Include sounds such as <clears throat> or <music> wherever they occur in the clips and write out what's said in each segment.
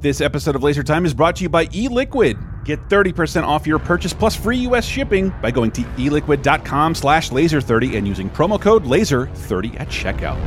This episode of Laser Time is brought to you by eLiquid. Get 30% off your purchase plus free US shipping by going to eliquid.com slash laser30 and using promo code laser30 at checkout.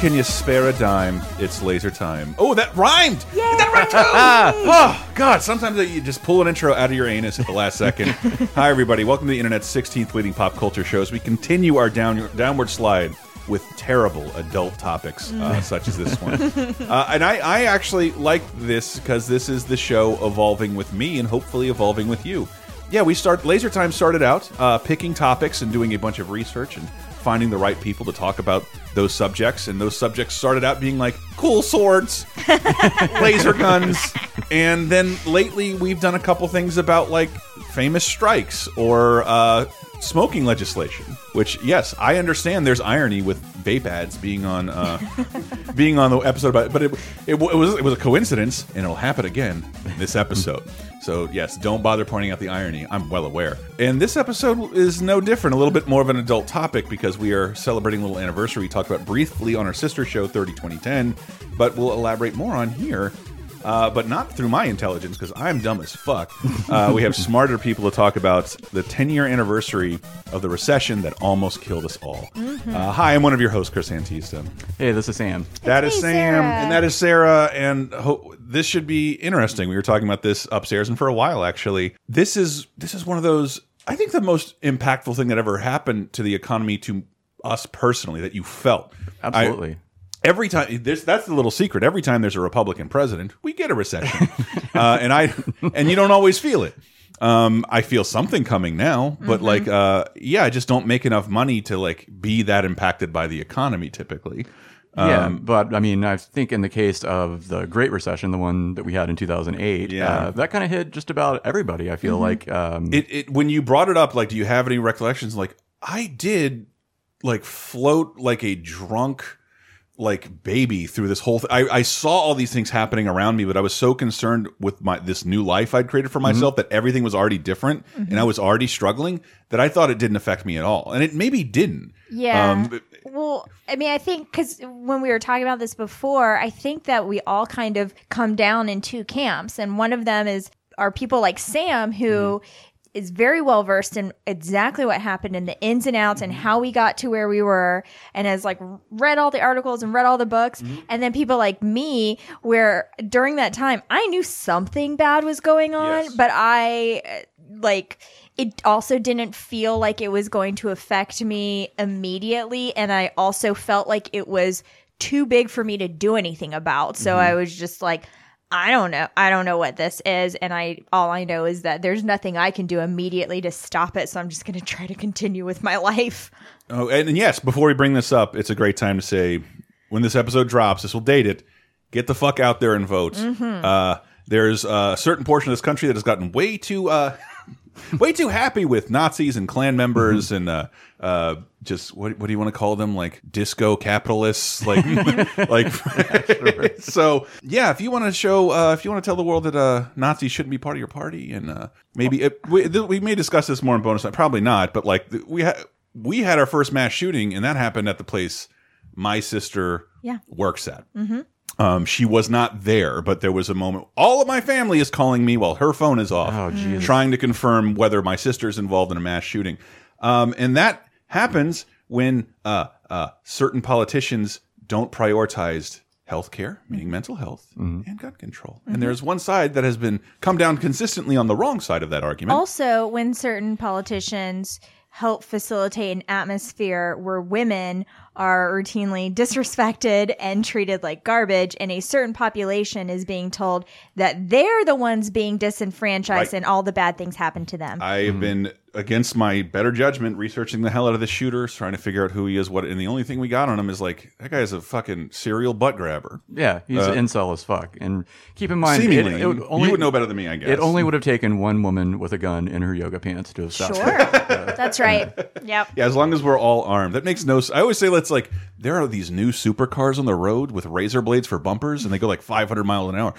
Can you spare a dime? It's laser time. Oh, that rhymed! That rhymed too! <laughs> oh, God, sometimes you just pull an intro out of your anus at the last second. <laughs> Hi, everybody. Welcome to the internet's 16th leading pop culture show as we continue our down, downward slide with terrible adult topics uh, such as this one. <laughs> Uh, and I, I actually like this because this is the show evolving with me and hopefully evolving with you. Yeah, we start. Laser Time started out uh, picking topics and doing a bunch of research and finding the right people to talk about those subjects. And those subjects started out being like cool swords, <laughs> laser guns, and then lately we've done a couple things about like famous strikes or uh, smoking legislation. Which, yes, I understand. There's irony with vape ads being on uh, <laughs> being on the episode about, but it, it, it was it was a coincidence, and it'll happen again in this episode. So yes, don't bother pointing out the irony. I'm well aware. And this episode is no different, a little bit more of an adult topic because we are celebrating a little anniversary. We talked about briefly on our sister show 30 2010, but we'll elaborate more on here. Uh, but not through my intelligence because I'm dumb as fuck. Uh, we have smarter people to talk about the 10 year anniversary of the recession that almost killed us all. Uh, hi, I'm one of your hosts, Chris Antista. Hey, this is Sam. That is me, Sam, Sarah. and that is Sarah, and ho this should be interesting. We were talking about this upstairs, and for a while, actually, this is this is one of those. I think the most impactful thing that ever happened to the economy to us personally that you felt. I- Absolutely. Every time this that's the little secret. Every time there's a Republican president, we get a recession, <laughs> uh, and I and you don't always feel it. Um, I feel something coming now, but like, uh, yeah, I just don't make enough money to like be that impacted by the economy typically. yeah, Um, but I mean, I think in the case of the Great Recession, the one that we had in 2008, Yeah. uh, that kind of hit just about everybody. I feel like, um, it, it when you brought it up like do you have any recollections like i did like float like a drunk like baby through this whole thing I, I saw all these things happening around me but i was so concerned with my this new life i'd created for myself mm-hmm. that everything was already different mm-hmm. and i was already struggling that i thought it didn't affect me at all and it maybe didn't Yeah. um, well, I mean, I think because when we were talking about this before, I think that we all kind of come down in two camps. And one of them is are people like Sam who mm-hmm. Is very well versed in exactly what happened in the ins and outs and mm-hmm. how we got to where we were. And has like read all the articles and read all the books. Mm-hmm. And then people like me, where during that time I knew something bad was going on, Yes. but I like it also didn't feel like it was going to affect me immediately. And i also felt like it was too big for me to do anything about. So mm-hmm. i was just like i don't know i don't know what this is and i all i know is that there's nothing i can do immediately to stop it so i'm just going <laughs> to try to continue with my life Oh, and, and yes, before we bring this up, it's a great time to say when this episode drops, this will date it. Get the fuck out there and vote. Uh, there's a certain portion of this country that has gotten way too, uh, <laughs> <laughs> way too happy with Nazis and Klan members and uh, uh, just what what do you want to call them? Like disco capitalists, like <laughs> like. <laughs> so yeah, if you want to show, uh, if you want to tell the world that uh, Nazis shouldn't be part of your party, and uh, maybe it, we, th- we may discuss this more in bonus. Probably not, but like we had we had our first mass shooting, and that happened at the place my sister Yeah. works at. Um, she was not there, but there was a moment. All of my family is calling me while her phone is off, Oh, trying to confirm whether my sister's involved in a mass shooting. Um, and that happens when uh, uh, certain politicians don't prioritize healthcare, meaning mental health, and gun control. And there's one side that has been come down consistently on the wrong side of that argument. also when certain politicians help facilitate an atmosphere where women are routinely disrespected and treated like garbage and a certain population is being told that they're the ones being disenfranchised Right. and all the bad things happen to them I've mm-hmm. been against my better judgment, researching the hell out of the shooter, trying to figure out who he is, what, and the only thing we got on him is like that guy is a fucking serial butt grabber. Yeah, he's Uh, incel as fuck. And keep in mind, Seemingly, it, would only, you would know better than me, I guess. It only would have taken one woman with a gun in her yoga pants to have stopped. Sure. <laughs> That's right. Yep. Yeah, as long as we're all armed. That makes no. I always say let's like there are these new supercars on the road with razor blades for bumpers, and they go like 500 miles an hour.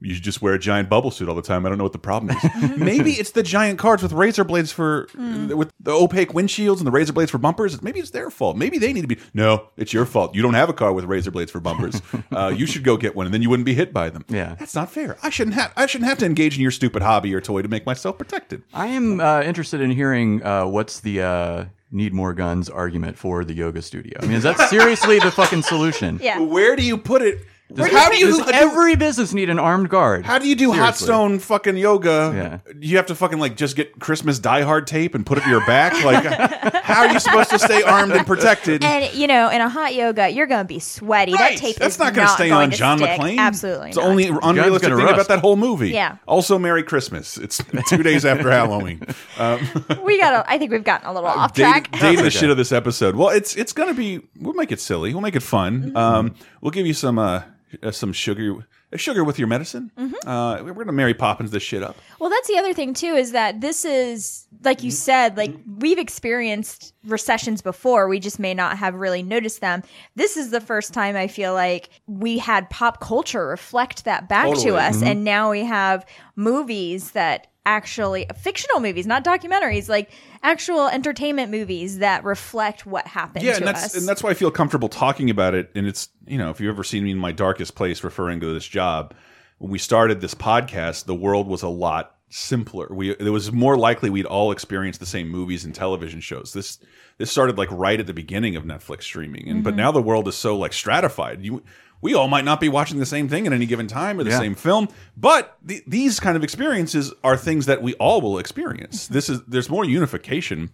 You should just wear a giant bubble suit all the time. I don't know what the problem is. <laughs> Maybe it's the giant cars with razor blades for with the opaque windshields and the razor blades for bumpers. Maybe it's their fault. Maybe they need to be. No, it's your fault. You don't have a car with razor blades for bumpers. <laughs> uh, you should go get one, and then you wouldn't be hit by them. Yeah. that's not fair. I shouldn't have. I shouldn't have to engage in your stupid hobby or toy to make myself protected. I am uh, interested in hearing uh, what's the uh, need more guns argument for the yoga studio. I mean, is that seriously the fucking solution? Yeah. Where do you put it? Does, how do you does every business need an armed guard? How do you do hot stone fucking yoga? Yeah. You have to fucking like just get Christmas Die Hard tape and put it to your back. Like, <laughs> how are you supposed to stay armed and protected? And you know, in a hot yoga, you're going to be sweaty. Right. That tape That's is not going to stay going on to John stick. McClane. Absolutely. It's not. only unrealistic gonna thing about that whole movie. Yeah. Also, Merry Christmas. It's <laughs> two days after Halloween. Um, <laughs> we got. to I think we've gotten a little off dating, track. date the shit of this episode. Well, it's it's gonna be. We'll make it silly. We'll make it fun. Mm-hmm. Um, we'll give you some uh, uh, some sugar. uh, Sugar with your medicine. Mm-hmm. Uh, we're gonna Mary Poppins this shit up. Well, that's the other thing too is that this is like you said, like we've experienced recessions before. We just may not have really noticed them. This is the first time I feel like we had pop culture reflect that back Totally. to us, and now we have movies that actually fictional movies, not documentaries, like actual entertainment movies that reflect what happened yeah, and that's us. and that's why I feel comfortable talking about it. And it's you know, if you've ever seen me in my darkest place, referring to this job, when we started this podcast, the world was a lot simpler. We it was more likely we'd all experience the same movies and television shows. This this started like right at the beginning of Netflix streaming, and but Mm-hmm. now the world is so like stratified. You we all might not be watching the same thing at any given time or the Yeah. same film, but the, these kind of experiences are things that we all will experience. Mm-hmm. This is there's more unification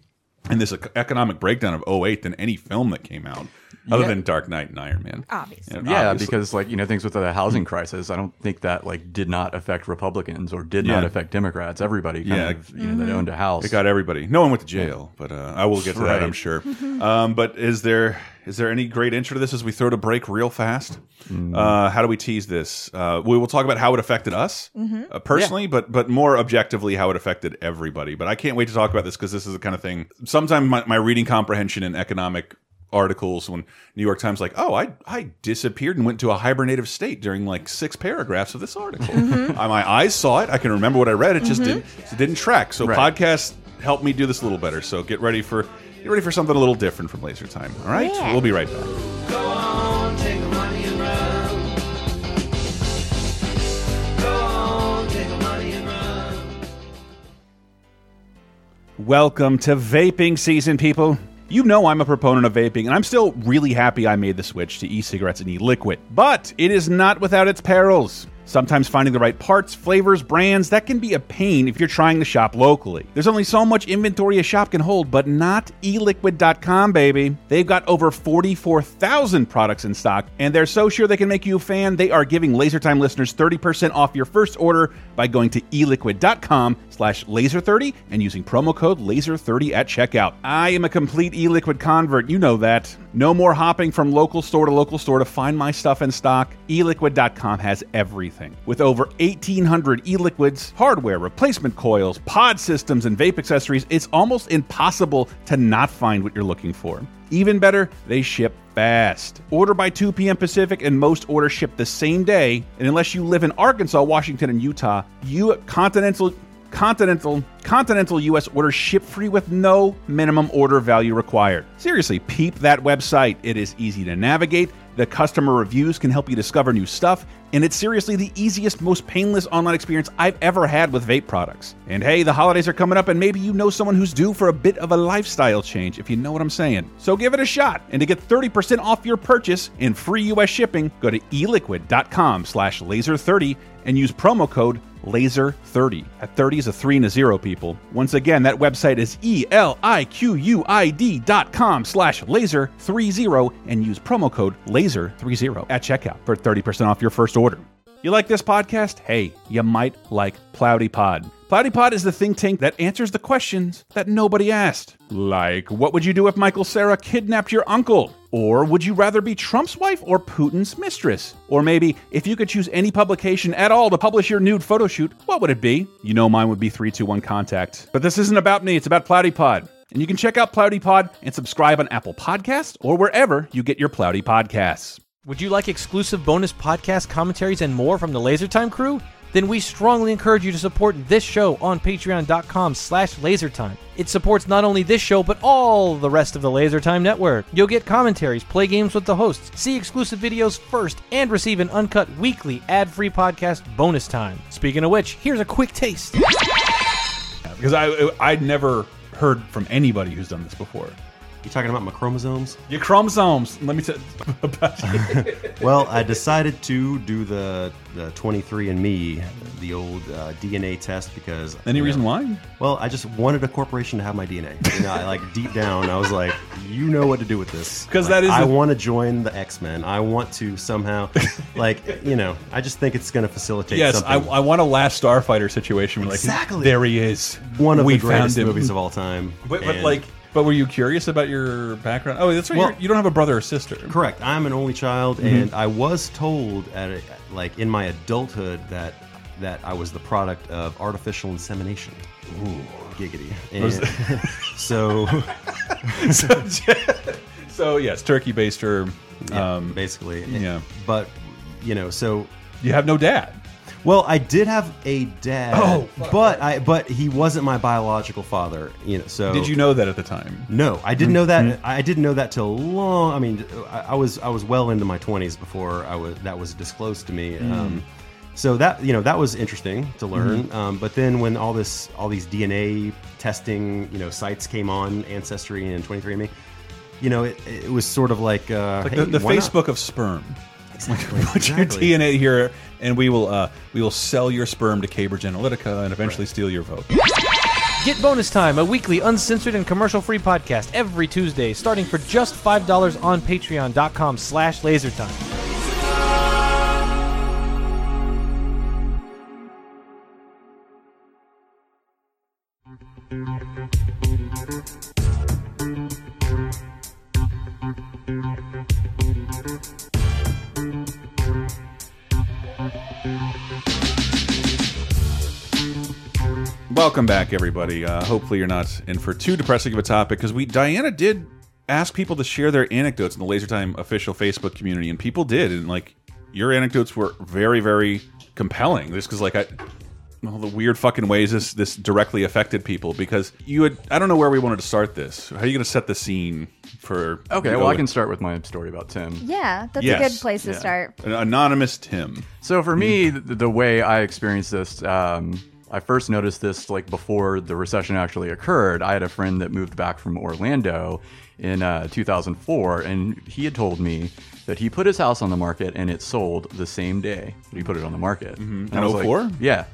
in this economic breakdown of 08 than any film that came out other Yeah. than Dark Knight and Iron Man. Obviously. Yeah, obviously. because like you know things with the housing crisis, I don't think that like did not affect Republicans or did not affect Democrats. Everybody kind Yeah. of you know that owned a house. it got everybody. No one went to jail, but uh, I will get to that, Right. I'm sure. <laughs> um, but is there is there any great intro to this as we throw to break real fast? Mm. Uh, how do we tease this? Uh, we will talk about how it affected us uh, personally, but but more objectively how it affected everybody. But I can't wait to talk about this because this is the kind of thing. Sometimes my, my reading comprehension and economic articles when New York Times like, oh, I I disappeared and went to a hibernative state during like six paragraphs of this article. <laughs> Uh, my eyes saw it. I can remember what I read. It just didn't it didn't track. So Right. podcasts help me do this a little better. So get ready for get ready for something a little different from Laser Time. All right, Yeah. we'll be right back. Go on, take the money and run. Go on, take the money and run. Welcome to vaping season, people. You know I'm a proponent of vaping, and I'm still really happy I made the switch to e-cigarettes and e-liquid. But it is not without its perils. Sometimes finding the right parts, flavors, brands, that can be a pain if you're trying to shop locally. There's only so much inventory a shop can hold, but not eliquid.com, baby. They've got over 44,000 products in stock, and they're so sure they can make you a fan, they are giving LaserTime listeners 30% off your first order by going to eliquid.com slash laser30 and using promo code laser30 at checkout. I am a complete eLiquid convert, you know that. No more hopping from local store to local store to find my stuff in stock. eLiquid.com has everything. With over 1,800 e-liquids, hardware, replacement coils, pod systems, and vape accessories, it's almost impossible to not find what you're looking for. Even better, they ship fast. Order by 2 p.m. Pacific, and most orders ship the same day. And unless you live in Arkansas, Washington, and Utah, you continental continental continental US orders ship free with no minimum order value required. Seriously, peep that website. It is easy to navigate. The customer reviews can help you discover new stuff, and it's seriously the easiest, most painless online experience I've ever had with vape products. And hey, the holidays are coming up, and maybe you know someone who's due for a bit of a lifestyle change, if you know what I'm saying. So give it a shot, and to get 30% off your purchase and free US shipping, go to eliquid.com slash laser30 and use promo code laser30. At 30 is a 3 and a 0, people. Once again, that website is E E-L-I-Q-U-I-D dot com slash laser30 and use promo code laser30 at checkout for 30% off your first order. You like this podcast? Hey, you might like Plowdy Pod. Plowdy Pod is the think tank that answers the questions that nobody asked. Like, what would you do if Michael Cera kidnapped your uncle? Or would you rather be Trump's wife or Putin's mistress? Or maybe, if you could choose any publication at all to publish your nude photo shoot, what would it be? You know mine would be 321 Contact. But this isn't about me, it's about Plowdy Pod. And you can check out Plowdy Pod and subscribe on Apple Podcasts or wherever you get your Plowdy podcasts. Would you like exclusive bonus podcast commentaries and more from the LaserTime crew? Then we strongly encourage you to support this show on patreon.com slash lasertime. It supports not only this show, but all the rest of the LaserTime network. You'll get commentaries, play games with the hosts, see exclusive videos first, and receive an uncut weekly ad-free podcast bonus time. Speaking of which, here's a quick taste. Because I, I'd never heard from anybody who's done this before. You talking about my chromosomes? Your chromosomes. Let me tell <laughs> about you. <laughs> Well, I decided to do the the 23andMe, the old uh, DNA test because. Any you know, reason why? Well, I just wanted a corporation to have my DNA. You know, I, like deep down, I was like, you know what to do with this. 'Cause Like, that is I want to join the X Men. I want to somehow, <laughs> like, you know, I just think it's going to facilitate. Yes, I. I want a last Starfighter situation. Where like, Exactly. There he is. one of we the greatest movies of all time. But, but like, but were you curious about your background? Oh, that's right. Well- you're, don't have a brother or sister. Correct. I'm an only child, Mm-hmm. and I was told at a, like in my adulthood that that I was the product of artificial insemination. Ooh, giggity. <laughs> And <laughs> so, <laughs> So yes, turkey baster. yeah, Um, basically, yeah. But you know, so you have no dad. Well, I did have a dad. Oh, but I but he wasn't my biological father. You know, so Did you know that at the time? No, I didn't know Mm-hmm. that. I didn't know that till long. I mean, I, I was I was well into my twenties before I was that was disclosed to me. Mm. Um, so that you know that was interesting to learn. Mm-hmm. Um, but then when all this all these DNA testing you know sites came on, Ancestry and 23andMe, you know it, it was sort of like, uh, Like hey, the, the why not? Facebook of sperm. Exactly. <laughs> Put your. DNA here, and we will uh, we will sell your sperm to Cambridge Analytica and eventually steal your vote. Get Bonus Time, a weekly uncensored and commercial-free podcast every Tuesday, starting for just $5 on patreon.com slash lasertime. Welcome back, everybody. Uh, hopefully, you're not in for too depressing of a topic because we Diana did ask people to share their anecdotes in the Laser Time official Facebook community, and people did, and like your anecdotes were very, very compelling. Just because, like, I. All the weird fucking ways this this directly affected people because you had I don't know where we wanted to start this. How are you going to set the scene for? Okay, well, I can start with my story about Tim. Yeah, that's a good place to start. An anonymous Tim. So for me, the, the way I experienced this, um, I first noticed this like before the recession actually occurred. I had a friend that moved back from Orlando in uh, 2004, and he had told me that he put his house on the market and it sold the same day that he put it on the market. And In was like, 04? yeah.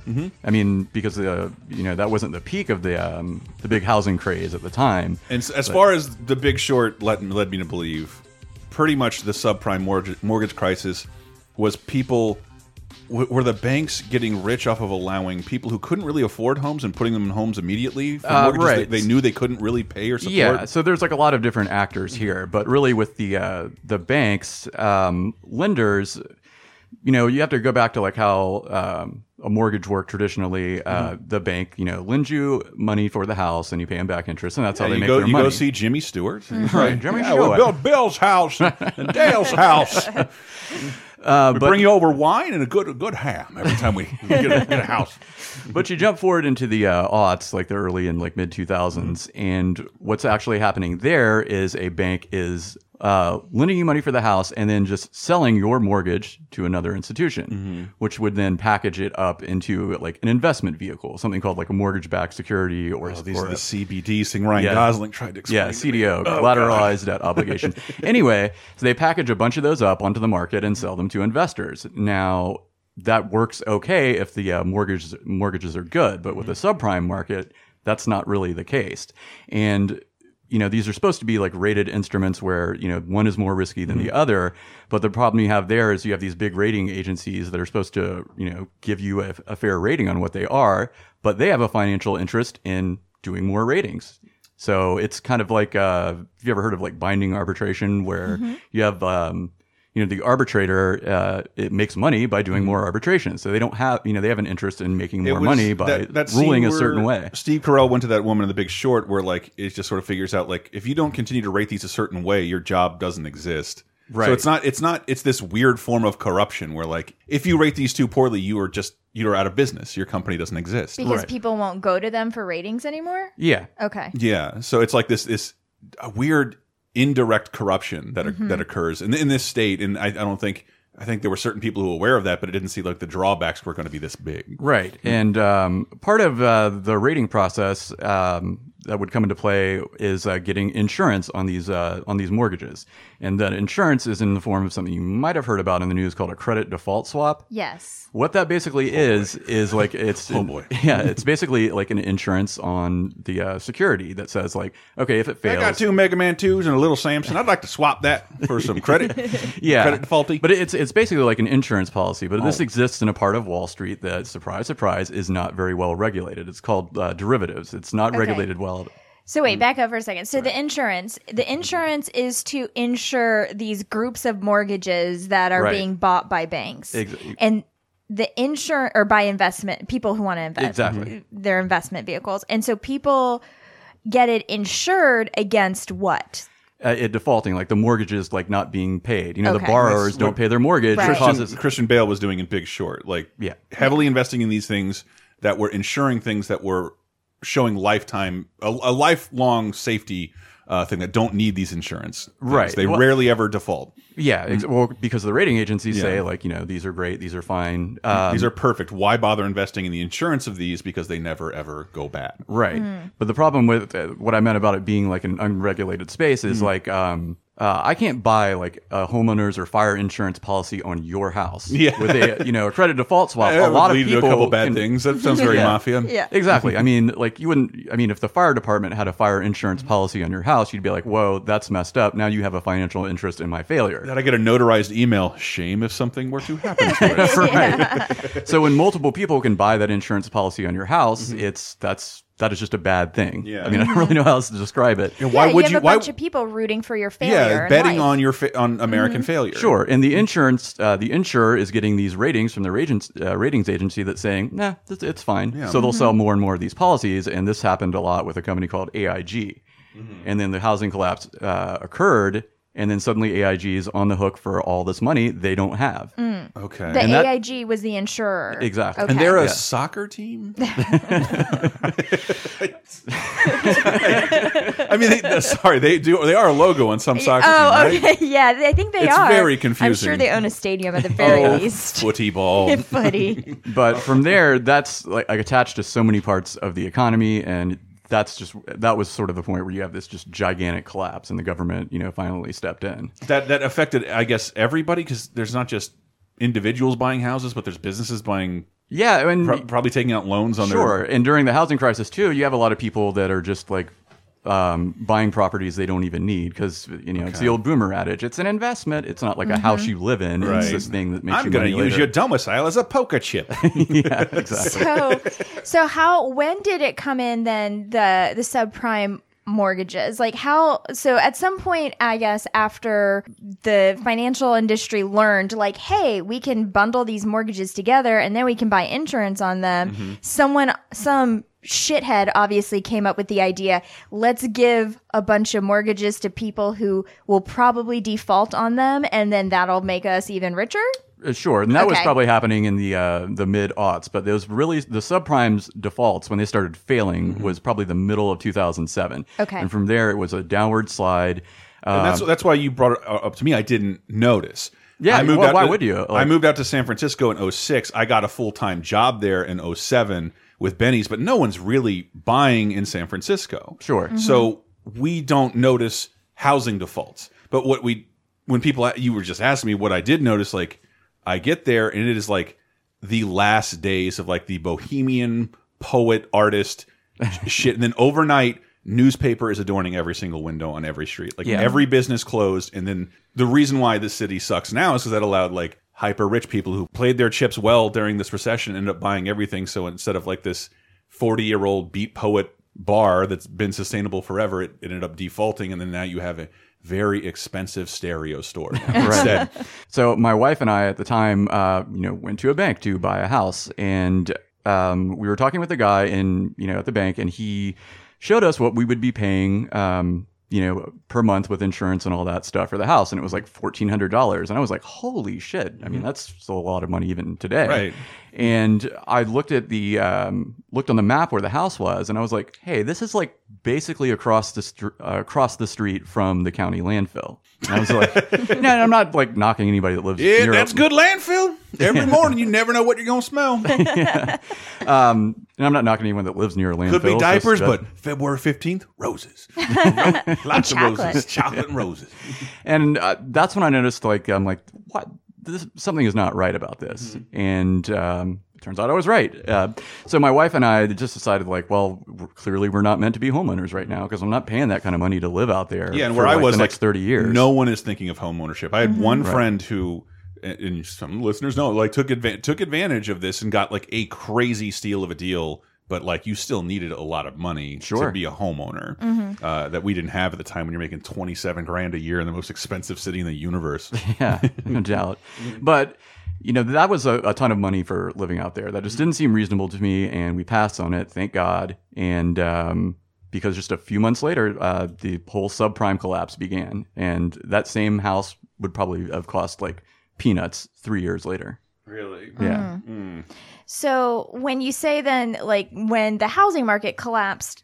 I mean, because uh, you know that wasn't the peak of the um, the big housing craze at the time. And as far as the Big Short led, led me to believe, pretty much the subprime mortgage, mortgage crisis was people were the banks getting rich off of allowing people who couldn't really afford homes and putting them in homes immediately for Uh, mortgages right. that they knew they couldn't really pay or support. Yeah, so there's like a lot of different actors here, but really with the uh, the banks, um, lenders, you know, you have to go back to like how um, a mortgage worked traditionally. Uh, Mm-hmm. The bank, you know, lends you money for the house, and you pay them back interest, and that's how they you make go their you money. go see Jimmy Stewart. <laughs> Right, Jimmy yeah, Stewart. built Bill's house and Dale's house. <laughs> Uh, We but bring you over wine and a good a good ham every time we <laughs> get a, get a house. but you jump forward into the uh, aughts, like the early and like mid 2000s, and what's actually happening there is a bank is uh, lending you money for the house and then just selling your mortgage to another institution, which would then package it up into like an investment vehicle, something called like a mortgage-backed security or, Oh, these or are the CBDs thing Ryan Yeah. Gosling tried to explain. yeah, me. CDO, Oh, collateralized debt obligation. <laughs> anyway, so they package a bunch of those up onto the market and sell them to investors. Now, that works okay if the uh, mortgages mortgages are good, but with the subprime market, that's not really the case. And you know, these are supposed to be like rated instruments where, you know, one is more risky than the other. But the problem you have there is you have these big rating agencies that are supposed to, you know, give you a, a fair rating on what they are, but they have a financial interest in doing more ratings. So it's kind of like, uh, have you ever heard of like binding arbitration where you have, um, you know, the arbitrator, uh, it makes money by doing more arbitration. So they don't have, you know, they have an interest in making more was money by that- that ruling a certain way. Steve Carell went to that woman in The Big Short, where like it just sort of figures out like if you don't continue to rate these a certain way, your job doesn't exist. Right so it's not it's not it's this weird form of corruption where like if you rate these too poorly, you are just you're out of business. Your company doesn't exist. because Right. people won't go to them for ratings anymore. Yeah. Okay. Yeah, so it's like this this a weird indirect corruption that Mm-hmm. that occurs in in this state, and I, I don't think I think there were certain people who were aware of that, but it didn't seem like the drawbacks were going to be this big. Right. And um, part of uh, the rating process um, that would come into play is uh, getting insurance on these uh, on these mortgages. And that insurance is in the form of something you might have heard about in the news called a credit default swap. Yes. What that basically is is like it's Oh, boy. <laughs> yeah it's basically like an insurance on the uh, security that says like okay if it fails, I got two Mega Man twos and a little Samson. I'd like to swap that for some <laughs> credit. yeah credit defaulty. but it's it's basically like an insurance policy but Oh. this exists in a part of wall street that surprise surprise is not very well regulated it's called uh, derivatives it's not Okay. regulated well So wait, mm. back up for a second. So the insurance, the mm-hmm. insurance is to insure these groups of mortgages that are Right. being bought by banks, Ex- and the insurance or by investment people who want to invest Exactly. Mm-hmm. their investment vehicles, and so people get it insured against what? uh, it defaulting like the mortgages like not being paid you know Okay. the borrowers That's don't pay their mortgage Right. it Christian, causes Christian Bale was doing in Big Short, like Yeah. heavily investing in these things that were insuring things that were showing lifetime a, a lifelong safety uh, thing that don't need these insurance. things. Right. They Well- rarely ever default. yeah ex- well because the rating agencies Yeah. say like you know these are great these are fine um, these are perfect. Why bother investing in the insurance of these because they never ever go bad. Right. But the problem with uh, what I meant about it being like an unregulated space Mm. is like, um, uh, I can't buy like a homeowners or fire insurance policy on your house. <laughs> Yeah. With a you know a credit default swap. <laughs> A lot would of lead people to a couple bad can- things. That sounds very Yeah. mafia. Yeah. Exactly. I <laughs> mean, like you wouldn't. I mean, if the fire department had a fire insurance policy on your house, you'd be like, "Whoa, that's messed up." Now you have a financial interest in my failure. That I get a notarized email. Shame if something were to happen to it. right. so when multiple people can buy that insurance policy on your house, it's that's that is just a bad thing. Mm-hmm. Yeah. I mean, I don't really know how else to describe it. And why yeah, would you you? have a why? bunch of people rooting for your failure. yeah, in betting life. on your fa on American failure. Sure, and the insurance, uh, the insurer is getting these ratings from their agents, uh, ratings agency that's saying, nah, it's, it's fine. So they'll sell more and more of these policies, and this happened a lot with a company called AIG. And then the housing collapse uh, occurred, and then suddenly AIG is on the hook for all this money they don't have. Mm. Okay. The And that- AIG was the insurer. Exactly. Okay. And they're a Yeah. soccer team. <laughs> I mean, they, uh, sorry, they do. They are a logo on some soccer Oh, team, right? okay. <laughs> Yeah, I think they It's are. very confusing. I'm sure they own a stadium at the very Oh, least. <laughs> footy ball. Footy. But from there, that's like, like attached to so many parts of the economy, and that's just that was sort of the point where you have this just gigantic collapse, and the government, you know, finally stepped in. that that affected, I guess, everybody because there's not just individuals buying houses, but there's businesses buying, Yeah, and pro probably taking out loans on Sure, their. and during the housing crisis too, you have a lot of people that are just like um, buying properties they don't even need because you know it's the old boomer adage: it's an investment. It's not like a house you live in. Right. It's this thing that makes I'm you going to use your domicile as a poker chip. <laughs> yeah, <laughs> exactly. So, so how? When did it come in? Then the the subprime mortgages. Like how so at some point i guess after the financial industry learned like hey we can bundle these mortgages together and then we can buy insurance on them mm-hmm. someone some shithead obviously came up with the idea let's give a bunch of mortgages to people who will probably default on them and then that'll make us even richer Sure, and that was probably happening in the uh, the mid aughts, but those really the subprimes defaults when they started failing was probably the middle of 2007. Okay. and from there it was a downward slide. And Um, that's that's why you brought it up to me. I didn't notice. Yeah, I moved well, out why to- would you? I moved out to San Francisco in 06. I got a full time job there in 07 with Benny's, but no one's really buying in San Francisco. Sure. So we don't notice housing defaults. But what we when people you were just asking me what I did notice, like I get there and it is like the last days of like the bohemian poet artist <laughs> shit, and then overnight newspaper is adorning every single window on every street. Like Yeah. every business closed, and then the reason why this city sucks now is because that allowed like hyper rich people who played their chips well during this recession end up buying everything. So instead of like this forty year old beat poet bar that's been sustainable forever, it, it ended up defaulting, and then now you have a very expensive stereo store <laughs> right. So my wife and I at the time, uh, you know, went to a bank to buy a house, and um, we were talking with a guy in, you know, at the bank, and he showed us what we would be paying, um, you know, per month with insurance and all that stuff for the house, and it was like fourteen hundred dollars, and I was like, holy shit! I mean, that's still a lot of money even today, Right. And I looked at the um, looked on the map where the house was, and I was like, hey, this is like basically across the str- uh, across the street from the county landfill. And I was like, <laughs> no, I'm not like knocking anybody that lives. Yeah, near that's a- good landfill. <laughs> Every morning, you never know what you're gonna smell. <laughs> Um, and I'm not knocking anyone that lives near a landfill. Could be diapers, just, but February fifteenth, roses, <laughs> lots of roses, chocolate and roses. and uh, that's when I noticed like I'm like, what? This, something is not right about this, Mm-hmm. and um, it turns out I was right. Uh, so my wife and I just decided like, well, we're- clearly we're not meant to be homeowners right now because I'm not paying that kind of money to live out there. Yeah, and for, where I like, was the like, next 30 years. no one is thinking of homeownership. I had one friend who, and- and some listeners know, like took adva took advantage of this and got like a crazy steal of a deal. But like, you still needed a lot of money to be a homeowner uh, that we didn't have at the time. When you're making twenty seven grand a year in the most expensive city in the universe. <laughs> yeah, no doubt. But you know that was a, a ton of money for living out there. That just didn't seem reasonable to me, and we passed on it. Thank God. And um, because just a few months later, uh, the whole subprime collapse began, and that same house would probably have cost like peanuts three years later. really? Yeah. Mm-hmm. Mm. So when you say then, like when the housing market collapsed,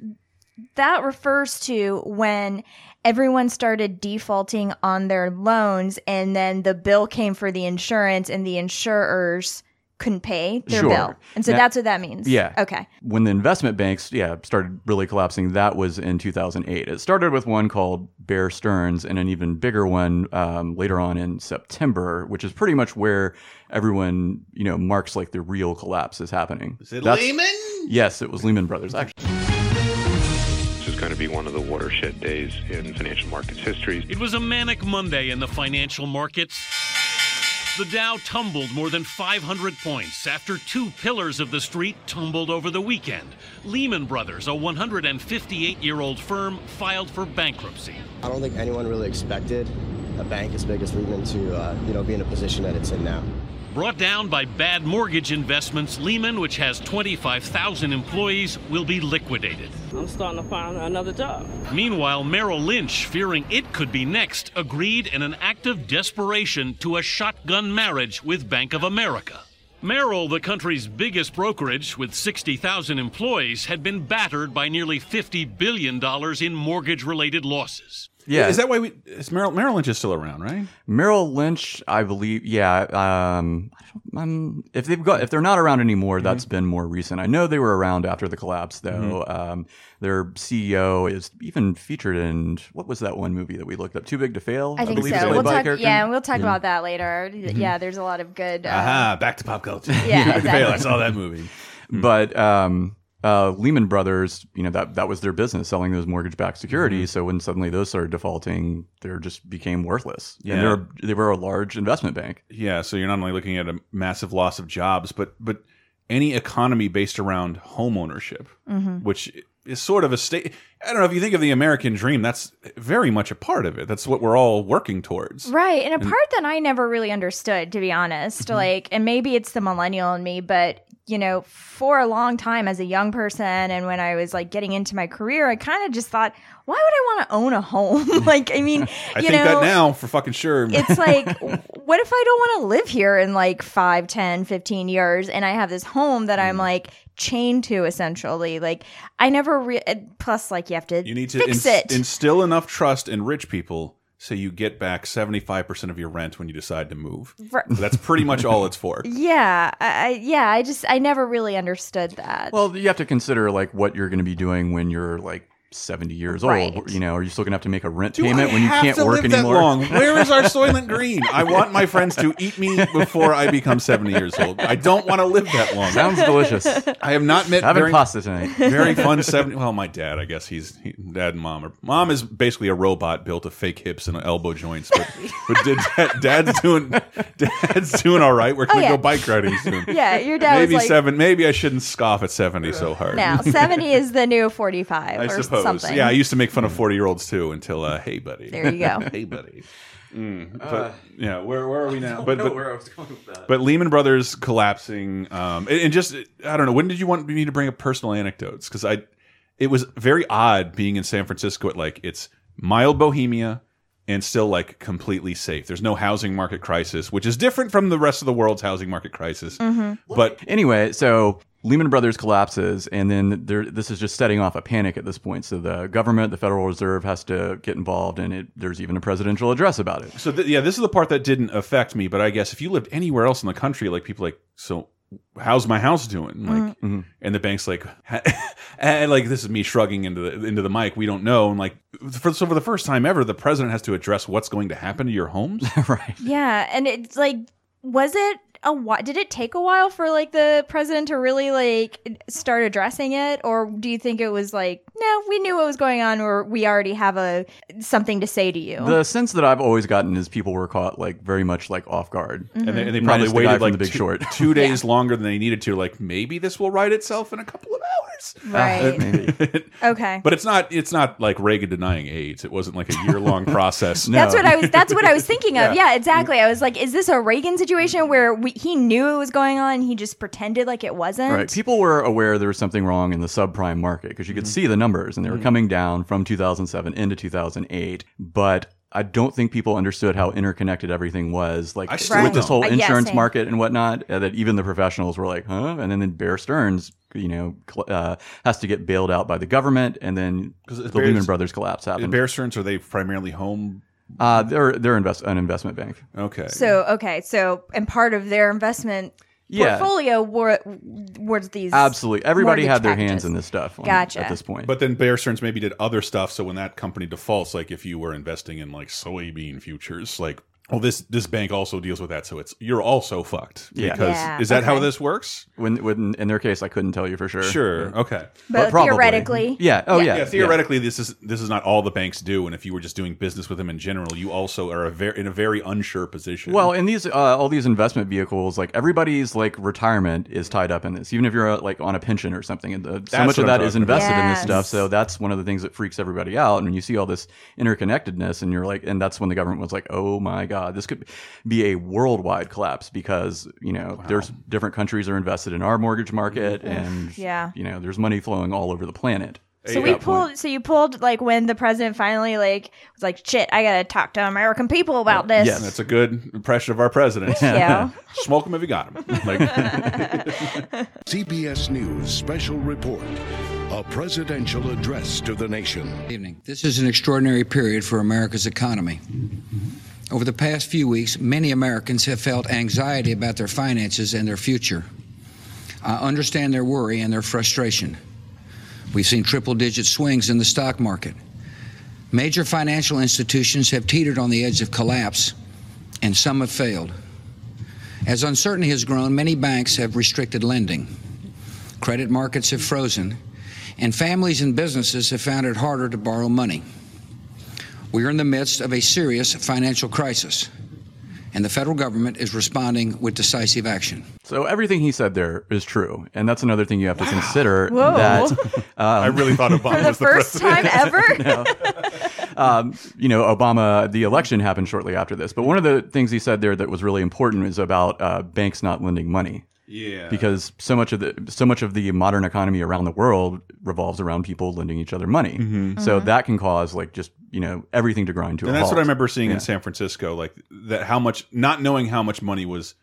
that refers to when everyone started defaulting on their loans and then the bill came for the insurance and the insurers couldn't pay their Sure. bill. And so Now- that's what that means. Yeah. Okay. When the investment banks, yeah, started really collapsing, that was in 2008. It started with one called Bear Stearns and an even bigger one um, later on in September, which is pretty much where everyone, you know, marks like the real collapse is happening. Is it That's- Lehman? Yes, it was Lehman Brothers, actually. This is going to be one of the watershed days in financial markets history. It was a manic Monday in the financial markets. The Dow tumbled more than 500 points after two pillars of the street tumbled over the weekend. Lehman Brothers, a 158 year old firm, filed for bankruptcy. I don't think anyone really expected a bank as big as Lehman to, uh, you know, be in a position that it's in now. Brought down by bad mortgage investments, Lehman, which has 25,000 employees, will be liquidated. I'm starting to find another job. Meanwhile, Merrill Lynch, fearing it could be next, agreed in an act of desperation to a shotgun marriage with Bank of America. Merrill, the country's biggest brokerage with 60,000 employees, had been battered by nearly $50 billion in mortgage related losses. Yeah. Is that why we? Is Merrill, Merrill Lynch is still around, right? Merrill Lynch, I believe, yeah. Um, I don't, um, if they've got, if they're not around anymore, Mm-hmm. that's been more recent. I know they were around after the collapse, though. Um, their CEO is even featured in what was that one movie that we looked up? Too Big to Fail. I think believe so. We'll talk, yeah, we'll talk about that later. Yeah, there's a lot of good. Uh, Aha! Back to pop culture. Yeah, <laughs> Fail, I saw that movie. But um, uh, Lehman Brothers, you know that that was their business, selling those mortgage-backed securities. Mm-hmm. So when suddenly those started defaulting, they just became worthless. Yeah. And they're they were a large investment bank. Yeah, so you're not only looking at a massive loss of jobs, but but any economy based around home ownership, which is sort of a state. I don't know if you think of the American dream. That's very much a part of it. That's what we're all working towards. Right. And a part that I never really understood, to be honest. Like, and maybe it's the millennial in me, but, you know, for a long time as a young person and when I was like getting into my career, I kind of just thought, why would I want to own a home? <laughs> like, I mean, <laughs> I you think know, that now for fucking sure. <laughs> it's like, what if I don't want to live here in like 5, 10, 15 years and I have this home that Mm. I'm like chained to essentially? Like, I never, re- plus, like, you have to, you need to fix ins- it. instill enough trust in rich people so you get back 75% of your rent when you decide to move. Right. That's pretty much all it's for. <laughs> yeah. I, I, yeah. I just, I never really understood that. Well, you have to consider like what you're going to be doing when you're like 70 years Right. old. You know, are you still going to have to make a rent Do payment I when you can't to work live anymore? That long? Where is our <laughs> Soylent Green? I want my friends to eat me before I become 70 years old. I don't want to live that long. Sounds delicious. I have not met Having very, pasta tonight. very <laughs> fun 70. Well, my dad, I guess he's he, dad and mom. Are, mom is basically a robot built of fake hips and elbow joints. But, but did, dad, dad's doing dad's doing all right. We're oh, gonna Oh, yeah. go bike riding soon. <laughs> Yeah, your dad maybe was like, seven. Maybe I shouldn't scoff at 70 so hard. now 70 is the new 45 I or suppose. Something. Yeah, I used to make fun of 40 year olds too until, uh, hey, buddy. There you go. <laughs> hey, buddy. Mm, but yeah, where, where are we now? But, but, where I was going with that. but Lehman Brothers collapsing, um, and, and just I don't know. When did you want me to bring up personal anecdotes? Because I, it was very odd being in San Francisco at like it's mild bohemia and still like completely safe. There's no housing market crisis, which is different from the rest of the world's housing market crisis. But Anyway, so Lehman Brothers collapses, and then there, this is just setting off a panic at this point. So the government, the Federal Reserve, has to get involved, and it, there's even a presidential address about it. So th yeah, this is the part that didn't affect me. But I guess if you lived anywhere else in the country, like people like, so how's my house doing? Like, mm-hmm. Mm-hmm. and the bank's like, <laughs> and like this is me shrugging into the into the mic. We don't know. And like, for, so for the first time ever, the president has to address what's going to happen to your homes. <laughs> right. Yeah, and it's like, was it a while? Did it take a while for like the president to really like start addressing it, or do you think it was like, no, we knew what was going on, or we already have a something to say to you? The sense that I've always gotten is people were caught like very much like off guard. And they, and they probably the waited from like The Big two, Short. <laughs> two days <laughs> longer than they needed to. Like maybe this will right itself in a couple of hours. <laughs> right. Uh, maybe. okay. But it's not. It's not like Reagan denying AIDS. It wasn't like a year long process. No. That's what I was. That's what I was thinking of. Yeah, exactly. I was like, is this a Reagan situation where we, he knew it was going on, he just pretended like it wasn't? Right. People were aware there was something wrong in the subprime market because you could see the numbers and they were coming down from 2007 into 2008. But I don't think people understood how interconnected everything was. Like I still with this don't. whole Uh, yeah, insurance market and whatnot, uh, that even the professionals were like, huh? And then, then Bear Stearns, you know, cl- uh, has to get bailed out by the government. And then 'Cause the Bear's- Lehman Brothers collapse happened. Bear Stearns are they primarily home? Uh, they're they're invest- an investment bank. Okay. So okay, so and part of their investment Yeah. portfolio were was these Absolutely. Everybody mortgage had their packages. hands in this stuff on- Gotcha. at this point. But then Bear Stearns maybe did other stuff. So when that company defaults, like if you were investing in like soybean futures, like well, this this bank also deals with that. So it's you're also fucked. Yeah. Because Yeah, is that how this works? when, when in their case, I couldn't tell you for sure. Sure. Okay. But, probably. theoretically, Yeah. Oh yeah. Yeah, theoretically, this is this is not all the banks do, and if you were just doing business with them in general, you also are a very in a very unsure position. Well, in these uh, all these investment vehicles, like everybody's like retirement is tied up in this. Even if you're uh, like on a pension or something, and the, so That's much of that is talking about. invested in this stuff. So that's one of the things that freaks everybody out. And when you see all this interconnectedness, and you're like, and that's when the government was like, oh my god, this could be a worldwide collapse because you know there's different countries are invested in our mortgage market, and Yeah. you know there's money flowing all over the planet. so we that point. pulled. So you pulled like when the president finally like was like, "Shit, I gotta talk to American people about this." yes. that's a good impression of our president. <laughs> Yeah. <laughs> Smoke them if you got them. Like, <laughs> CBS News special report. A presidential address to the nation. evening. This is an extraordinary period for America's economy. Over the past few weeks, many Americans have felt anxiety about their finances and their future. I understand their worry and their frustration. We've seen triple digit swings in the stock market. Major financial institutions have teetered on the edge of collapse, and some have failed. As uncertainty has grown, many banks have restricted lending. Credit markets have frozen, and families and businesses have found it harder to borrow money. We are in the midst of a serious financial crisis, and the federal government is responding with decisive action. So everything he said there is true, and that's another thing you have to consider. Whoa. That <laughs> I really thought Obama For the was the first president. time ever. <laughs> um, you know, Obama, the election happened shortly after this. But one of the things he said there that was really important is about uh, banks not lending money. Yeah. Because so much of the so much of the modern economy around the world revolves around people lending each other money. So that can cause like just you know everything to grind to Mm-hmm. and a that's halt. what I remember seeing Yeah. in San Francisco, like that. How much not knowing how much money was